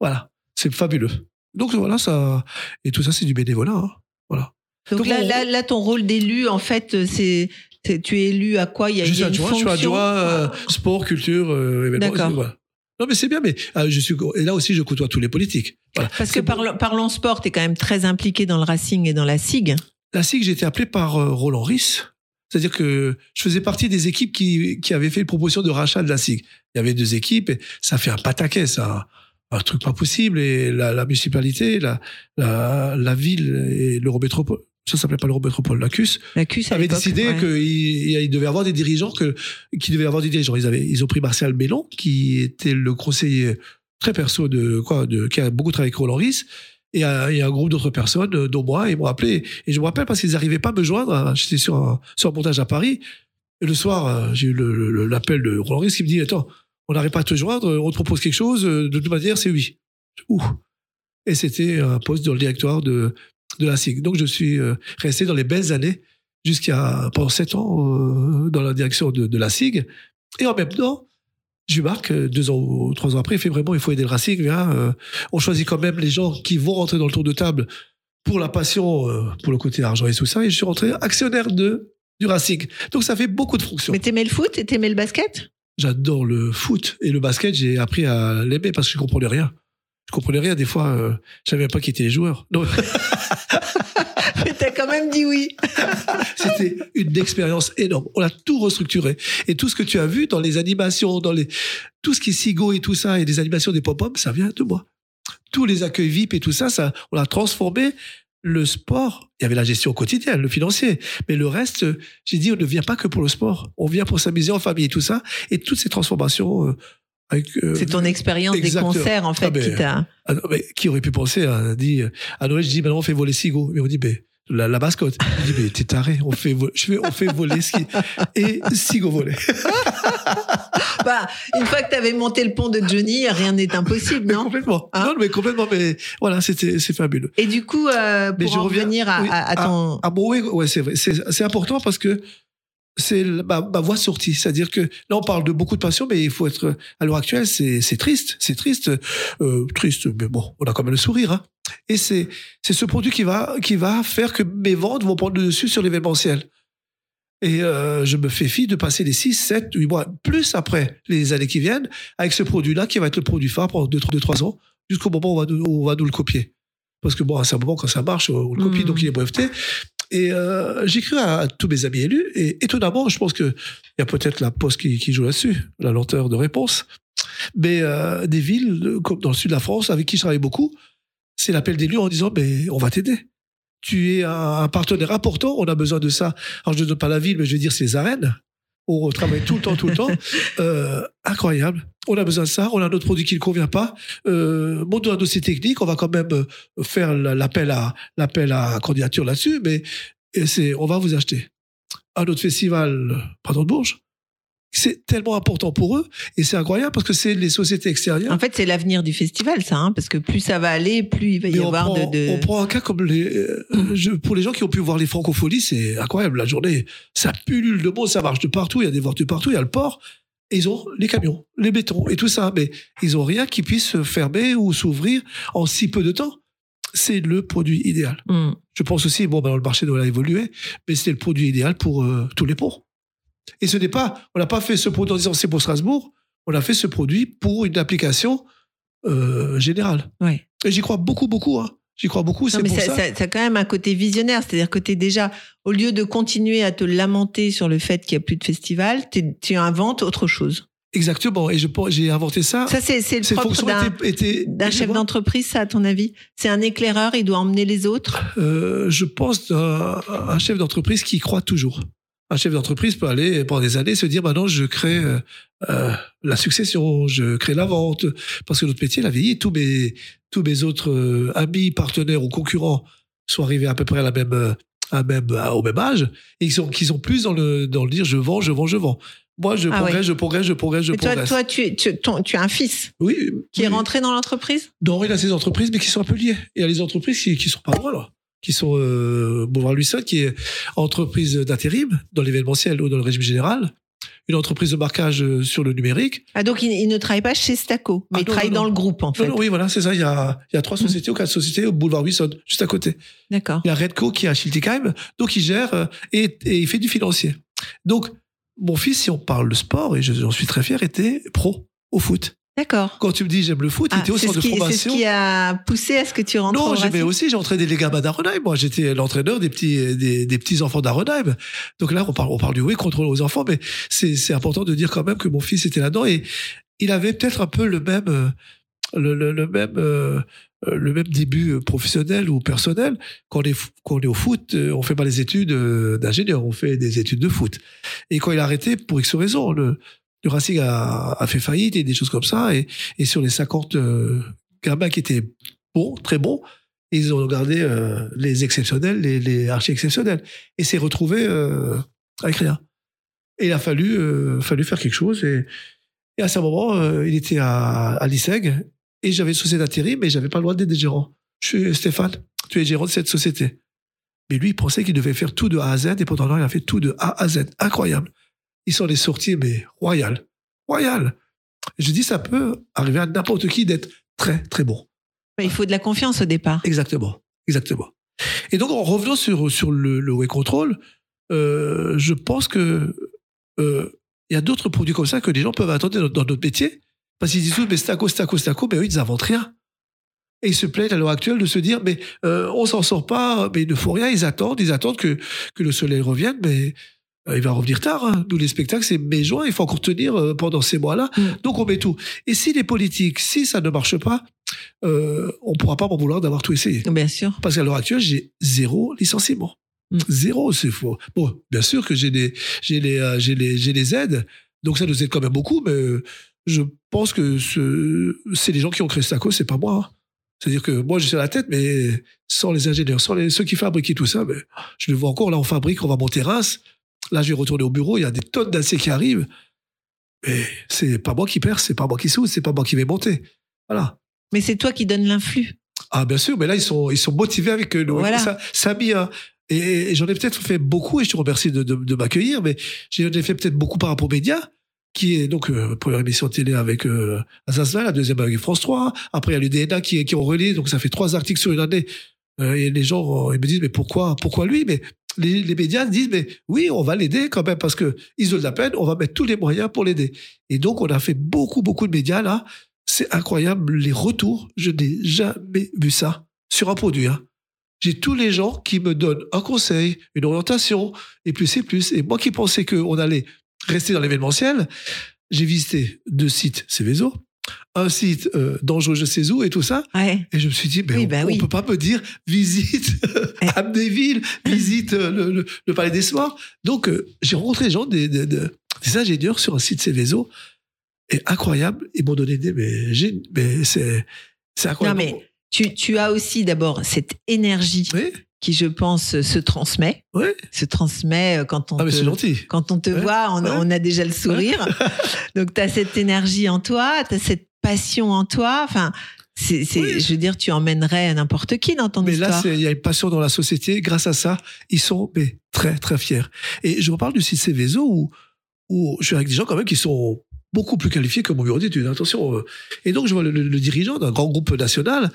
C: Voilà. C'est fabuleux. Donc voilà, ça. Et tout ça, c'est du bénévolat. hein. Voilà.
D: Donc,
C: Donc,
D: là,
C: on-
D: là, là, ton rôle d'élu, en fait, c'est, c'est- tu es élu à quoi? Il y a,
C: Je suis adjoint, je suis
D: fonction?
C: adjoint euh, sport, culture, euh, événements. Voilà. Non, mais c'est bien, mais euh, je suis, et là aussi, je côtoie tous les politiques. Voilà.
D: Parce que
C: pour-
D: parlons, parlons sport, tu es quand même très impliqué dans le Racing et dans la SIG.
C: La SIG, j'ai été appelé par euh, Roland Ris. C'est-à-dire que je faisais partie des équipes qui, qui avaient fait une proposition de rachat de la SIG. Il y avait deux équipes et ça fait un pataquès, ça. Un truc pas possible. Et la, la municipalité, la, la, la ville et l'Eurométropole, ça s'appelait pas l'Eurométropole, la CUS,
D: La CUS à
C: avait décidé
D: ouais.
C: qu'il il devait avoir des dirigeants, que, qu'il devait avoir des dirigeants. Ils, avaient, ils ont pris Martial Bellon, qui était le conseiller très perso de quoi, de, qui a beaucoup travaillé avec Roland Ris, et un, et un groupe d'autres personnes, dont moi, ils m'ont appelé. Et je me rappelle parce qu'ils n'arrivaient pas à me joindre. hein. J'étais sur un, sur un montage à Paris. Et le soir, euh, j'ai eu l'appel de Roland Ris qui me dit Attends, on n'arrive pas à te joindre, on te propose quelque chose, euh, de toute manière, c'est oui. Et c'était un poste dans le directoire de, de la SIG. Donc je suis euh, resté dans les belles années jusqu'à pendant sept ans euh, dans la direction de, la SIG. Et en même temps, Jumarc, euh, deux ans ou trois ans après, fait vraiment, il faut aider le Racing. Euh, on choisit quand même les gens qui vont rentrer dans le tour de table pour la passion, euh, pour le côté argent et tout ça. Et je suis rentré actionnaire de, du Racing. Donc ça fait beaucoup de fonctions.
D: Mais t'aimais le foot et t'aimais le basket?
C: J'adore le foot et le basket. J'ai appris à l'aimer parce que je comprenais rien. Je comprenais rien. Des fois, euh, je savais pas qui étaient les joueurs.
D: Mais t'as quand même dit oui.
C: C'était une expérience énorme. On a tout restructuré. Et tout ce que tu as vu dans les animations, dans les, tout ce qui est Sigo et tout ça, et les animations des pop-up, ça vient de moi. Tous les accueils VIP et tout ça, ça, on a transformé le sport. Il y avait la gestion quotidienne, le financier. Mais le reste, j'ai dit, on ne vient pas que pour le sport. On vient pour s'amuser en famille et tout ça. Et toutes ces transformations, euh, euh,
D: C'est ton expérience des concerts, en fait,
C: Ah, ben,
D: qui t'a.
C: Ah qui aurait pu penser à, dit, à Noël, je dis, maintenant on fait voler Sigo. Mais on dit, mais la, la mascotte. Je dis, mais t'es taré, on fait, je fais, on fait voler ski. Et Sigo volait.
D: Bah, une fois que t'avais monté le pont de Johnny, rien n'est impossible,
C: Mais
D: non?
C: complètement.
D: Hein?
C: Non, mais complètement, mais voilà, c'était, c'est fabuleux.
D: Et du coup, euh, pour
C: je
D: en
C: reviens-
D: revenir à,
C: oui,
D: à- à ton.
C: Ah bon, oui, ouais, c'est vrai. C'est, important parce que c'est ma, ma voix sortie. C'est-à-dire que là, on parle de beaucoup de passion, mais il faut être, à l'heure actuelle, c'est, c'est triste. C'est triste. Euh, triste, mais bon, on a quand même le sourire, hein. Et c'est, c'est ce produit qui va, qui va faire que mes ventes vont prendre le dessus sur l'événementiel. Et euh, je me fais fi de passer les 6, 7, 8 mois, plus après les années qui viennent, avec ce produit-là qui va être le produit phare pendant 2-3 ans, jusqu'au moment où on va, nous, où on va nous le copier. Parce que bon, à un certain moment, quand ça marche, on le copie,
D: Mhm.
C: donc il est breveté. Et euh, j'écris à, à tous mes amis élus, et étonnamment, je pense qu'il y a peut-être la poste qui, qui joue là-dessus, la lenteur de réponse. Mais euh, des villes, comme dans le sud de la France, avec qui je travaille beaucoup, c'est l'appel d'élus en disant, mais on va t'aider. Tu es un, un partenaire important, on a besoin de ça. Alors je ne donne pas la ville, mais je vais dire c'est les arènes. On travaille tout le temps, tout le temps. Euh, incroyable. On a besoin de ça. On a notre produit qui ne convient pas. Euh, monte un dossier technique. On va quand même euh, faire l'appel à l'appel à candidature là-dessus, mais et c'est on va vous acheter. Un autre festival, pardon de Bourges, c'est tellement important pour eux et c'est incroyable parce que c'est les sociétés extérieures.
D: En fait, c'est l'avenir du festival, ça, hein, parce que plus ça va aller, plus il va y
C: Mais on,
D: avoir
C: prend,
D: de. de-
C: on prend un cas comme les. euh, je- pour les gens qui ont pu voir les francopholies, c'est incroyable. La journée, ça pullule de monde, ça marche de partout. Il y a des voitures partout, il y a le port. Et ils ont les camions, les bétons et tout ça. Mais ils ont rien qui puisse se fermer ou s'ouvrir en si peu de temps. C'est le produit idéal.
D: Hmm.
C: Je pense aussi, bon, ben, le marché doit évoluer, mais c'est le produit idéal pour euh, tous les ponts. Et ce n'est pas, on n'a pas fait ce produit en disant c'est pour Strasbourg, on a fait ce produit pour une application euh, générale.
D: Ouais.
C: Et j'y crois beaucoup, beaucoup. Hein. J'y crois beaucoup,
D: Non,
C: c'est
D: mais
C: pour
D: ça,
C: ça.
D: ça, ça a quand même un côté visionnaire, c'est-à-dire que tu es déjà, au lieu de continuer à te lamenter sur le fait qu'il n'y a plus de festival, tu inventes autre chose.
C: Exactement. Et j'ai inventé ça.
D: Ça, c'est le propre d'un chef d'entreprise, ça, à ton avis? C'est un éclaireur, il doit emmener les autres?
C: Euh, Je pense d'un un chef d'entreprise qui y croit toujours. Un chef d'entreprise peut aller pendant des années se dire maintenant je crée euh, euh, la succession, je crée la vente, parce que notre métier, la vieilli, tous mes tous mes autres euh, amis, partenaires ou concurrents sont arrivés à peu près à la même euh, à même à- au même âge et ils sont qui sont plus dans le dans le dire je vends, je vends, je vends. Moi, je
D: Ah
C: progresse,
D: ouais.
C: je progresse, je progresse, je
D: Mais toi,
C: progresse.
D: toi tu, tu, ton- tu as un fils
C: oui,
D: qui est
C: oui.
D: rentré dans l'entreprise?
C: Non, il a ces entreprises, mais qui sont un peu liées. Il y a les entreprises qui, qui sont pas loin, là. Qui sont, euh, Boulevard Luisson, qui est entreprise d'intérim, dans l'événementiel ou dans le régime général. Une entreprise de marquage euh, sur le numérique.
D: Ah, donc il, il ne travaille pas chez Staco, mais
C: Ah,
D: il
C: non,
D: travaille
C: non,
D: dans le groupe, en fait.
C: non, oui, voilà, c'est ça. Il y a, il y a trois sociétés ou quatre sociétés au Boulevard Wilson, juste à côté.
D: D'accord.
C: Il y a Redco qui est à Schiltigheim, donc il gère euh, et, et il fait du financier. Donc, mon fils, si on parle de sport, et je- j'en suis très fier, était pro au foot.
D: D'accord.
C: Quand tu me dis j'aime le foot, il
D: Ah, c'est
C: centre
D: ce
C: de
D: qui- C'est
C: formation.
D: ce qui a poussé à ce que tu rentres
C: Non, j'aimais aussi, j'ai entraîné les gamins d'Arenheim. Moi, j'étais l'entraîneur des petits, des, des petits enfants d'Arenheim. Donc là, on parle, on parle du oui contre aux enfants, mais c'est, important de dire quand même que mon fils était là-dedans et il avait peut-être un peu le même, le, le, le même, euh, le même début professionnel ou personnel. Quand on est, quand on est au foot, euh, on fait pas les études euh, d'ingénieur, on fait des études de foot. Et quand il a arrêté, pour X raisons, le, Racing a, a fait faillite et des choses comme ça. Et, sur les 50 euh, gamins qui étaient bons, très bons, ils ont gardé euh, les exceptionnels, les, les archi-exceptionnels. Et s'est retrouvé euh, avec rien. Et il a fallu, euh, fallu faire quelque chose. Et, à ce moment, euh, il était à, à l'ISEG et j'avais une société d'intérim, mais j'avais pas le droit d'être gérant. Je suis Stéphane, tu es gérant de cette société. Mais lui, il pensait qu'il devait faire tout de A à Z et pendant un il a fait tout de A à Z. Incroyable. Ils sont les sorties, mais royales. Royales. Et je dis, ça peut arriver à n'importe qui d'être très, très bon.
D: Il faut de la confiance au départ.
C: Exactement, exactement. Et donc en revenant sur sur le, le way control, euh, je pense que euh, il y a d'autres produits comme ça que les gens peuvent attendre dans, dans notre métier parce qu'ils disent mais staco staco staco, mais eux ils n'inventent rien. Et ils se plaignent à l'heure actuelle de se dire mais euh, on s'en sort pas, mais ils ne font rien, ils attendent, ils attendent que que le soleil revienne, mais il va revenir tard. Hein. Nous les spectacles c'est mai-juin, il faut encore tenir euh, pendant ces mois-là.
D: Mm.
C: Donc on met tout. Et si les politiques, si ça ne marche pas, euh, on pourra pas m'en vouloir d'avoir tout essayé.
D: Bien sûr.
C: Parce qu'à l'heure actuelle, j'ai zéro licenciement.
D: Mm.
C: Zéro, c'est faux. Bon, bien sûr que j'ai des, j'ai les, euh, j'ai les, j'ai les aides. Donc ça nous aide quand même beaucoup, mais euh, je pense que ce- c'est les gens qui ont créé Staco, c'est pas moi. hein. C'est-à-dire que moi, je suis à la tête, mais sans les ingénieurs, sans les, ceux qui fabriquaient tout ça, mais je le vois encore. Là, on fabrique, on va monter Reims. Là, je vais retourner au bureau. Il y a des tonnes d'acier qui arrivent. Mais c'est pas moi qui perce, c'est pas moi qui soude, c'est pas moi qui vais monter. Voilà.
D: Mais c'est toi qui donnes l'influx.
C: Ah, bien sûr, mais là, ils sont, ils sont motivés avec nous.
D: Voilà.
C: Ça, ça a mis un- Et, et j'en ai peut-être fait beaucoup, et je te remercie de, de, de m'accueillir, mais j'en ai fait peut-être beaucoup par rapport aux médias, qui est donc euh, première émission télé avec euh, Azazla, la deuxième avec France 3. Après, il y a l'UDNA qui, qui ont relié, donc ça fait trois articles sur une année. Euh, et les gens, euh, ils me disent, mais pourquoi, pourquoi lui? Mais les, médias disent, mais oui, on va l'aider quand même, parce que de la peine, on va mettre tous les moyens pour l'aider. Et donc, on a fait beaucoup, beaucoup de médias là. C'est incroyable les retours. Je n'ai jamais vu ça sur un produit. hein. J'ai tous les gens qui me donnent un conseil, une orientation, et plus et plus. Et moi qui pensais qu'on allait rester dans l'événementiel, j'ai visité deux sites Céveso, un site euh, d'Anjou, je sais où, et tout ça.
D: Ouais.
C: Et je me suis dit, mais
D: Oui,
C: on,
D: bah
C: on
D: oui.
C: peut pas me dire visite. Amnéville, visite euh, le, le- le Palais des Sports. Donc, euh, j'ai rencontré des gens, des, des- ingénieurs sur un site Céveso, et incroyable. Ils m'ont donné des, mais, mais c'est, c'est
D: Non,
C: incroyable.
D: mais tu, tu as aussi d'abord cette énergie
C: Oui,
D: qui, je pense, se transmet.
C: oui.
D: Se transmet euh, quand on
C: Ah,
D: te-. Quand on te
C: Ouais,
D: voit, on,
C: ouais.
D: on a déjà le sourire. Donc, tu as cette énergie en toi, tu as cette passion en toi. Enfin, c'est, c'est-
C: Oui.
D: je veux dire, tu emmènerais n'importe qui dans ton
C: Mais là,
D: histoire.
C: il y a une passion dans la société. Grâce à ça, ils sont mais, très, très fiers. Et je vous parle du site Céveso où, où je suis avec des gens quand même qui sont beaucoup plus qualifiés que mon bureau d'études. Attention. euh. Et donc, je vois le, le- le dirigeant d'un grand groupe national.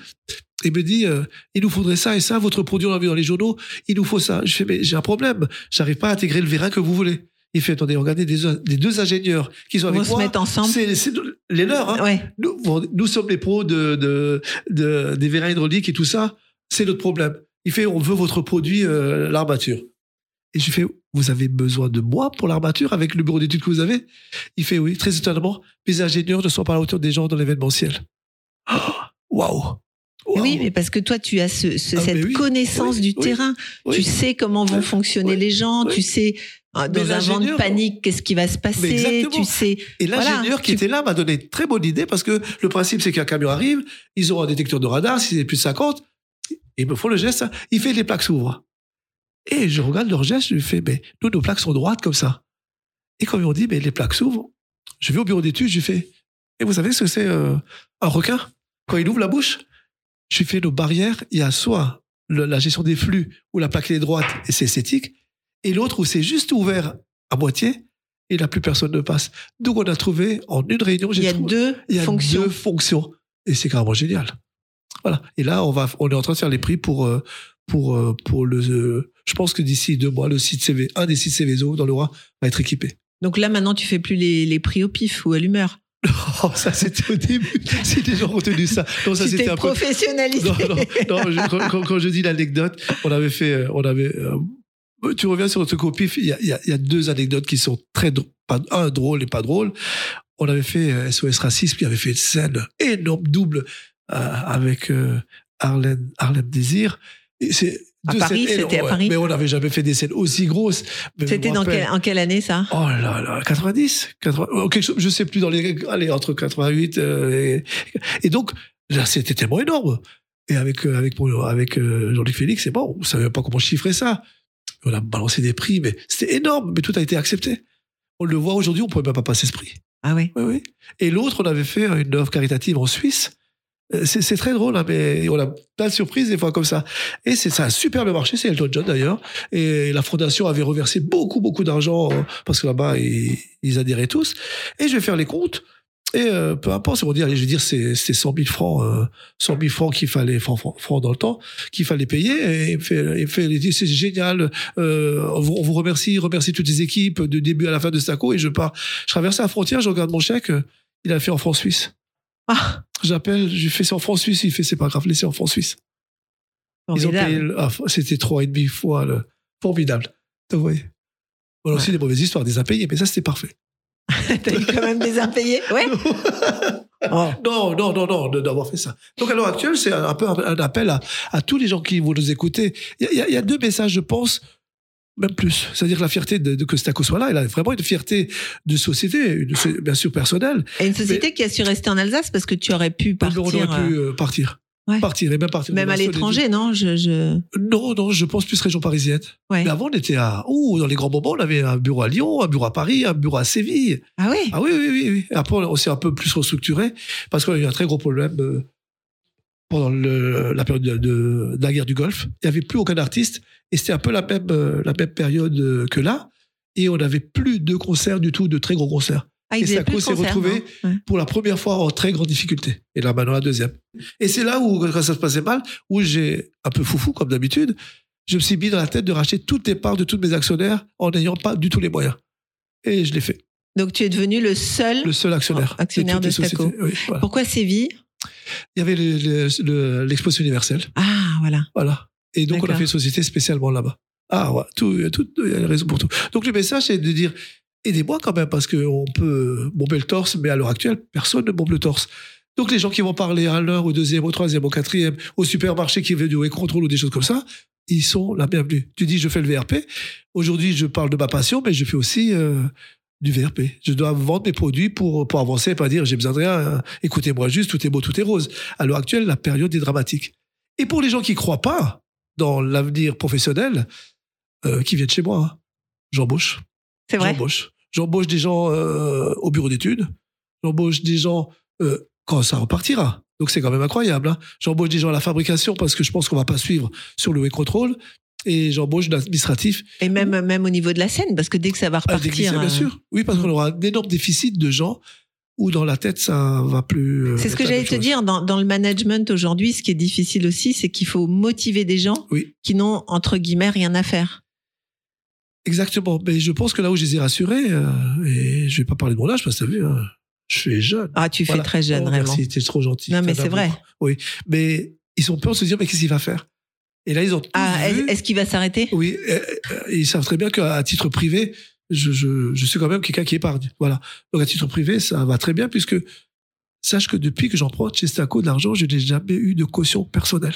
C: Il me dit, euh, il nous faudrait ça et ça, votre produit, on l'a vu dans les journaux, il nous faut ça. Je fais, mais j'ai un problème. J'arrive pas à intégrer le vérin que vous voulez. Il fait, attendez, regardez des, les deux ingénieurs qui sont
D: On
C: avec
D: se
C: moi.
D: mettre ensemble.
C: C'est les leurs. Hein.
D: Ouais.
C: Nous, vous- nous sommes les pros de, de, de- des vérins hydrauliques et tout ça. C'est notre problème. Il fait, on veut votre produit, euh, l'armature. Et je fais, vous avez besoin de moi pour l'armature avec le bureau d'études que vous avez? Il fait, oui, très étonnamment, mes ingénieurs ne sont pas à la hauteur des gens dans l'événementiel. Waouh Waouh.
D: Oui, mais parce que toi, tu as ce, ce-
C: Ah,
D: cette
C: oui.
D: connaissance
C: Oui,
D: du
C: oui,
D: terrain. Tu sais comment vont fonctionner les gens. Tu sais,
C: Mais
D: dans un vent de panique, qu'est-ce qui va se passer. Tu sais.
C: Et l'ingénieur
D: Voilà,
C: qui
D: tu-
C: était là m'a donné une très bonne idée parce que le principe, c'est qu'un camion arrive, ils ont un détecteur de radar, s'il est plus de 50, ils me font le geste, hein, il fait les plaques s'ouvrent. Et je regarde leur geste, je lui fais, mais nous, nos plaques sont droites comme ça. Et quand ils m'ont dit, mais les plaques s'ouvrent, je vais au bureau d'études, je lui fais, et vous savez ce que c'est euh, un requin? Quand il ouvre la bouche, je lui fais nos barrières, il y a soit le- la gestion des flux où la plaque est droite et c'est esthétique, et l'autre où c'est juste ouvert à moitié et là plus personne ne passe. Donc on a trouvé en une réunion, j'ai trouvé-
D: deux
C: il y a
D: fonctions.
C: deux fonctions et c'est carrément génial. Voilà. Et là on va, on est en train de faire les prix pour euh, pour euh, pour le. euh, je pense que d'ici deux mois, le site CV, un des sites Céveso dans le Roi va être équipé.
D: Donc là, maintenant, tu fais plus les, les prix au pif ou à l'humeur.
C: Oh, ça c'était au début. si les gens ont retenu ça. Non, ça c'était un peu.
D: professionnalisé.
C: Non, non, non, je- quand, je dis l'anecdote, on avait fait, euh, on avait. euh, tu reviens sur notre copif, il y a, il y a- y a deux anecdotes qui sont très. Pas, un drôle et pas drôle. On avait fait SOS Racisme, il avait fait une scène énorme, double, euh, avec euh, Harlem, Harlem Désir. C'est
D: À Paris, c'était à. Paris
C: Mais on n'avait jamais fait des scènes aussi grosses.
D: C'était dans quel, en quelle année, ça?
C: Oh là là, 90, 80, oh, quelque chose, je sais plus dans les, allez, entre 88 euh, et, et donc là c'était tellement énorme. Et avec euh, avec avec euh, Jean-Luc Félix, c'est bon, on savait pas comment chiffrer ça. On a balancé des prix, mais c'était énorme, mais tout a été accepté. On le voit aujourd'hui, on pourrait même pas passer ce prix.
D: Ah oui.
C: Oui, oui. Et l'autre, on avait fait une œuvre caritative en Suisse. Euh, C'est c'est très drôle, hein, mais on a plein de surprises des fois comme ça. Et c'est ça a super bien marché, c'est Elton John d'ailleurs. Et la fondation avait reversé beaucoup, beaucoup d'argent euh, parce que là-bas, ils, adhéraient tous. Et je vais faire les comptes. Et euh, peu importe, on dit, allez, je vais dire, c'est c'est 100 000 francs, euh, 100 000 francs qu'il fallait, francs, francs, dans le temps, qu'il fallait payer. Et il me fait, c'est génial, on vous remercie, remercie toutes les équipes, du début à la fin de Staco. Et je pars, je traverse la frontière, je regarde mon chèque, il a fait en francs suisse.
D: Ah,
C: J'appelle, je fais c'est en francs suisse, il fait c'est pas grave, laissez en francs suisse. Ah, c'était trois et demi fois le, formidable. Vous voyez. On a aussi des mauvaises histoires, des impayés, mais ça c'était parfait.
D: T'as eu quand même des impayés? Ouais. Oh.
C: Non, non, non, non, d'avoir fait ça. Donc à l'heure actuelle, c'est un peu un, appel à, à tous les gens qui vont nous écouter. Y, y il y a deux messages, je pense, même plus. C'est-à-dire que la fierté de, de que Staco soit là, elle a vraiment une fierté de société, une, bien sûr personnelle.
D: Et une société qui a su rester en Alsace parce que tu aurais pu partir.
C: on aurait pu
D: euh,
C: euh, partir.
D: Ouais.
C: Partir et même partir.
D: Même à l'étranger, non je, je...
C: Non, non, je pense plus région parisienne.
D: Ouais.
C: Mais avant, on était à. Ouh, dans les grands moments, on avait un bureau à Lyon, un bureau à Paris, un bureau à Séville.
D: Ah oui?
C: Ah oui, oui, oui. après, on s'est un peu plus restructuré parce qu'on a eu un très gros problème euh, pendant le- la période de, de- de la guerre du Golfe. Il n'y avait plus aucun artiste et c'était un peu la même, euh, la même période euh, que là. Et on n'avait plus de concerts du tout, de très gros concerts.
D: Ah,
C: Et
D: de
C: s'est retrouvé
D: Ouais.
C: Pour la première fois en très grande difficulté. Et là, maintenant, la deuxième. Et c'est là où, quand ça se passait mal, où j'ai, un peu foufou comme d'habitude, je me suis mis dans la tête de racheter toutes les parts de tous mes actionnaires en n'ayant pas du tout les moyens. Et je l'ai fait.
D: Donc tu es devenu le seul.
C: Le seul actionnaire.
D: Oh, actionnaire de Staco.
C: sociétés. Oui, voilà.
D: Pourquoi Séville
C: Il y avait le- le- le- l'exposition universelle.
D: Ah, voilà.
C: Voilà. Et donc, on a fait une société spécialement là-bas. Ah, ouais, tout, tout, il y a raison pour tout. Donc, le message, c'est de dire, aidez-moi quand même, parce qu'on peut bomber le torse, mais à l'heure actuelle, personne ne bombe le torse. Donc, les gens qui vont parler à l'heure, au deuxième, au troisième, au quatrième, au supermarché qui veut du way control ou des choses comme ça, ils sont la bienvenue. Tu dis, je fais le VRP. Aujourd'hui, je parle de ma passion, mais je fais aussi euh, du VRP. Je dois vendre mes produits pour, pour avancer et pas dire, j'ai besoin de rien. euh, Écoutez-moi juste, tout est beau, tout est rose. À l'heure actuelle, la période est dramatique. Et pour les gens qui croient pas dans l'avenir professionnel, euh, qui viennent chez moi, hein, j'embauche.
D: C'est vrai
C: J'embauche. J'embauche des gens euh, au bureau d'études. J'embauche des gens euh, quand ça repartira. Donc c'est quand même incroyable. hein. J'embauche des gens à la fabrication parce que je pense qu'on va pas suivre sur le way control. Et j'embauche de l'administratif.
D: Et même, même au niveau de la scène, parce que dès que ça va
C: Ah,
D: repartir.
C: bien
D: euh,
C: sûr. Oui, parce qu'on aura un énorme déficit de gens où dans la tête ça va plus. euh,
D: C'est ce que j'allais te dire. Dans, dans le management aujourd'hui, ce qui est difficile aussi, c'est qu'il faut motiver des gens
C: Oui.
D: qui n'ont, entre guillemets, rien à faire.
C: Exactement. Mais je pense que là où je les ai rassurés, euh, et je vais pas parler de mon âge parce que t'as vu, hein, je suis jeune.
D: Ah, tu
C: Voilà.
D: fais très jeune,
C: Oh,
D: vraiment.
C: Merci, t'es trop gentil.
D: Non, mais c'est vrai.
C: Oui, mais ils ont peur de se dire, mais qu'est-ce qu'il va faire? Et là, ils ont
D: Ah,
C: vu-
D: est-ce qu'il va s'arrêter?
C: Oui, euh, euh, ils savent très bien qu'à titre privé, je, je, je suis quand même quelqu'un qui épargne. Voilà. Donc à titre privé, ça va très bien puisque sache que depuis que j'emprunte chez Staco de l'argent, je n'ai jamais eu de caution personnelle.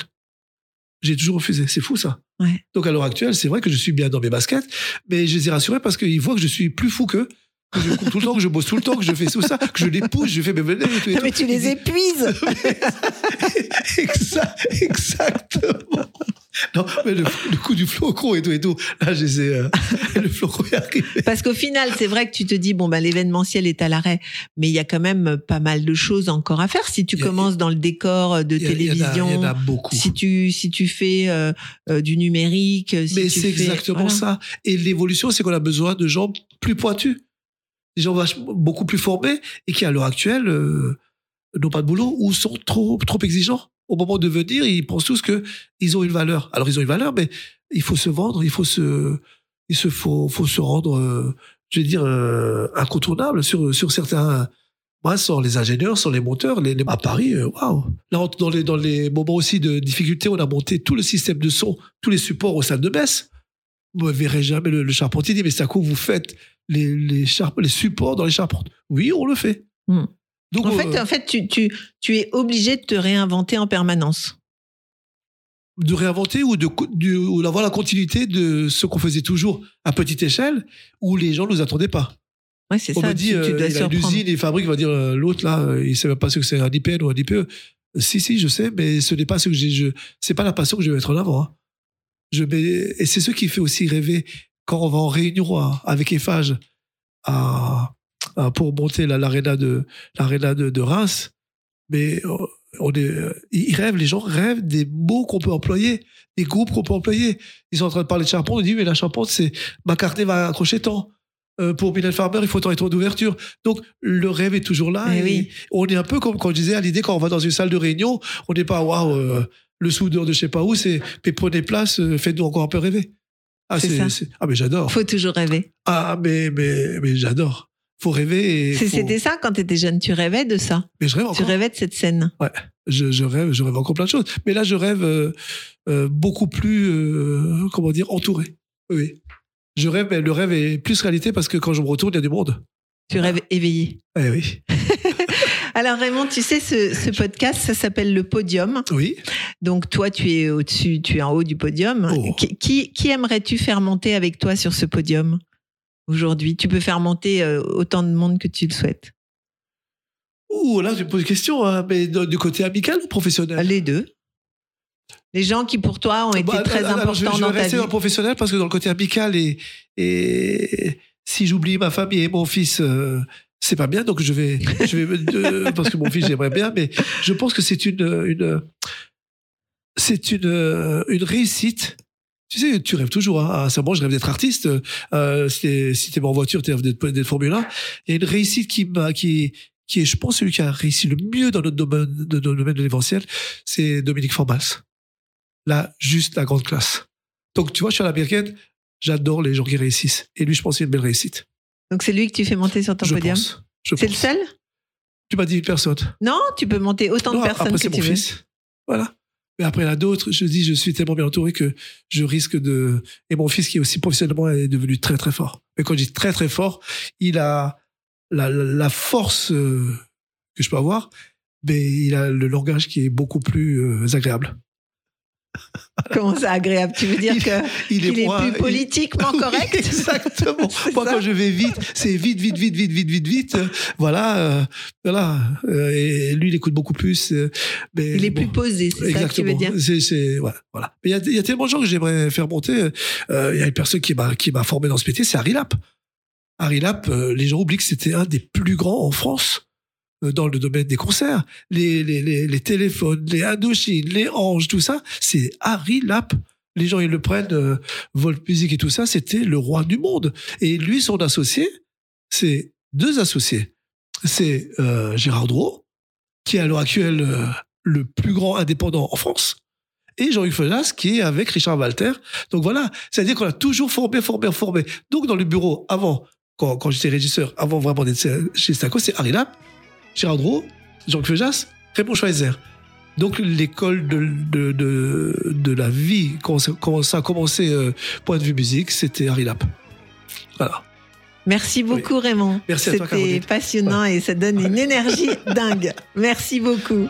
C: J'ai toujours refusé. C'est fou ça.
D: Ouais.
C: Donc à l'heure actuelle, c'est vrai que je suis bien dans mes baskets, mais je les ai rassurés parce qu'ils voient que je suis plus fou qu'eux. Que je cours tout le temps, que je bosse tout le temps, que je fais tout ça, que je les pousse, je fais mes venez et tout. et
D: Non, mais tu les épuises
C: Exact, exactement. Non, mais le, le coup du flocon et tout et tout. Là, je sais, euh, le flocon est arrivé.
D: Parce qu'au final, c'est vrai que tu te dis, bon, bah, l'événementiel est à l'arrêt, mais il y a quand même pas mal de choses encore à faire. Si tu
C: a-
D: commences dans le décor de
C: a- en a-
D: télévision,
C: Il y en a beaucoup.
D: si tu, si tu fais euh, euh, du numérique, si
C: Mais c'est exactement
D: voilà.
C: ça. Et l'évolution, c'est qu'on a besoin de gens plus pointus. Des gens beaucoup plus formés et qui, à l'heure actuelle, euh, n'ont pas de boulot ou sont trop, trop exigeants. Au moment de venir, ils pensent tous qu'ils ont une valeur. Alors, ils ont une valeur, mais il faut se vendre, il faut se, il se faut, faut se rendre, euh, je vais dire, euh, incontournable sur, sur certains. Moi, sans les ingénieurs, sans les monteurs, les, les- à Paris, waouh. Là, dans les, dans les moments aussi de difficulté, on a monté tout le système de son, tous les supports aux salles de messe. Vous ne verrez jamais le, le charpentier dit, mais c'est à quoi vous faites les, les, supports dans les charpentes Oui, on le fait.
D: Hmm.
C: Donc,
D: En
C: euh,
D: fait, en fait tu, tu, tu es obligé de te réinventer en permanence.
C: de réinventer ou d'avoir la continuité de ce qu'on faisait toujours à petite échelle où les gens nous attendaient pas.
D: Ouais, c'est
C: On
D: ça.
C: me dit
D: tu,
C: euh,
D: dois
C: il a une
D: surprendre.
C: usine, il fabrique, il va dire euh, l'autre là, il sait même pas ce que c'est un IPN ou un IPE. Si si, je sais, mais ce n'est pas ce que j'ai. Je, c'est pas la passion que je vais mettre en avant. hein. Je mets- et c'est ce qui fait aussi rêver quand on va en réunion à- avec Eiffage à, à- pour monter la- l'aréna de de, de Reims. Mais euh, on est, euh, ils rêvent, les gens rêvent des mots qu'on peut employer, des groupes qu'on peut employer. Ils sont en train de parler de charpente, on dit mais la charpente c'est McCartney va accrocher tant. Euh, pour Mylène Farmer, il faut tant et tant d'ouverture. Donc le rêve est toujours là. Et
D: oui.
C: On est un peu comme quand je disais à l'idée quand on va dans une salle de réunion, on n'est pas waouh le soudeur de je sais pas où, c'est mais prenez place, faites-nous encore un peu rêver. Ah
D: C'est ça.
C: ah mais j'adore.
D: Faut toujours rêver.
C: Ah mais mais mais j'adore. Faut rêver faut-
D: C'était ça quand tu étais jeune. Tu rêvais de ça.
C: mais je rêve
D: Tu
C: encore.
D: rêvais de cette scène.
C: je, je rêve, je rêve encore plein de choses. Mais là, je rêve euh, euh, beaucoup plus, euh, comment dire, entouré. Oui. Je rêve, mais le rêve est plus réalité parce que quand je me retourne, il y a du monde.
D: Tu rêves éveillé.
C: Eh oui.
D: Alors Raymond, tu sais, ce, ce podcast, ça s'appelle le podium.
C: Oui.
D: Donc toi, tu es au-dessus, tu es en haut du podium.
C: Oh.
D: Qui, qui, aimerais-tu faire monter avec toi sur ce podium aujourd'hui? Tu peux faire monter euh, autant de monde que tu le souhaites.
C: Ouh, là, tu me poses une question, hein, mais du côté amical ou professionnel?
D: Les deux. Les gens qui pour toi ont été
C: Bah,
D: très
C: alors,
D: importants
C: je, je vais
D: dans ta
C: rester
D: vie.
C: dans le professionnel parce que dans le côté amical et, et si j'oublie ma famille et mon fils, euh, c'est pas bien. Donc je vais, je vais parce que mon fils j'aimerais bien, mais je pense que c'est une, une, c'est une, une réussite. Tu sais, tu rêves toujours. Hein. Ah, c'est bon, je rêve d'être artiste. Euh, si t'es si en voiture, tu rêves d'être Formule 1. Il y a une réussite qui m'a, qui, qui est, je pense, celui qui a réussi le mieux dans notre domaine, de, notre domaine de l'événementiel, c'est Dominique Formals. Là, juste la grande classe. Donc, tu vois, je suis à l'américaine, j'adore les gens qui réussissent. Et lui, je pense c'est une belle réussite.
D: Donc c'est lui que tu fais monter sur ton
C: je
D: podium.
C: pense. Je
D: C'est le seul
C: Tu m'as dit une personne.
D: Non, tu peux monter autant
C: Non,
D: de personnes
C: après,
D: que
C: c'est
D: tu
C: mon
D: veux.
C: fils. Voilà. Mais après, il y en a d'autres. Je dis, je suis tellement bien entouré que je risque de. Et mon fils, qui est aussi professionnellement, est devenu très, très fort. Mais quand je dis très, très fort, il a la, la, la force euh, que je peux avoir, mais il a le langage qui est beaucoup plus euh, agréable.
D: Comment ça agréable Tu veux dire
C: Il-
D: que
C: Il
D: qu'il est,
C: moins-
D: plus
C: il-
D: politiquement
C: Oui,
D: correct
C: Exactement. Moi,
D: ça
C: quand je vais vite, c'est vite, vite, vite, vite, vite, vite, vite. Voilà, euh, voilà. Euh, et lui, il écoute beaucoup plus. euh, mais
D: Il est
C: bon.
D: plus posé, c'est ça que tu veux dire
C: C'est, c'est, voilà, voilà. Mais il y a, il y a tellement de gens que j'aimerais faire monter. Euh, Il y a une personne qui m'a, qui m'a formé dans ce métier, c'est Harry Lap. Harry Lap, euh, les gens oublient que c'était un des plus grands en France dans le domaine des concerts. Les, les, les, téléphones, les Indochine, les Anges, tout ça, c'est Harry Lap. Les gens, ils le prennent, euh, Music et tout ça, c'était le roi du monde. Et lui, son associé, c'est deux associés. C'est euh, Gérard Drouot, qui est à l'heure actuelle euh, le plus grand indépendant en France, et Jean-Luc Felas, qui est avec Richard Walter. Donc voilà, c'est-à-dire qu'on a toujours formé, formé, formé. Donc dans le bureau, avant, quand, quand j'étais régisseur, avant vraiment d'être chez Staco, c'est Harry Lap, Gérard Drouot, Jean-Luc Felas, Raymond Schweizer. Donc l'école de, de, de, de la vie, quand ça, a commencé euh, point de vue musique, c'était Harry Lap. Voilà.
D: Merci beaucoup Raymond.
C: Merci à toi,
D: C'était passionnant et ça donne une énergie dingue. Merci beaucoup.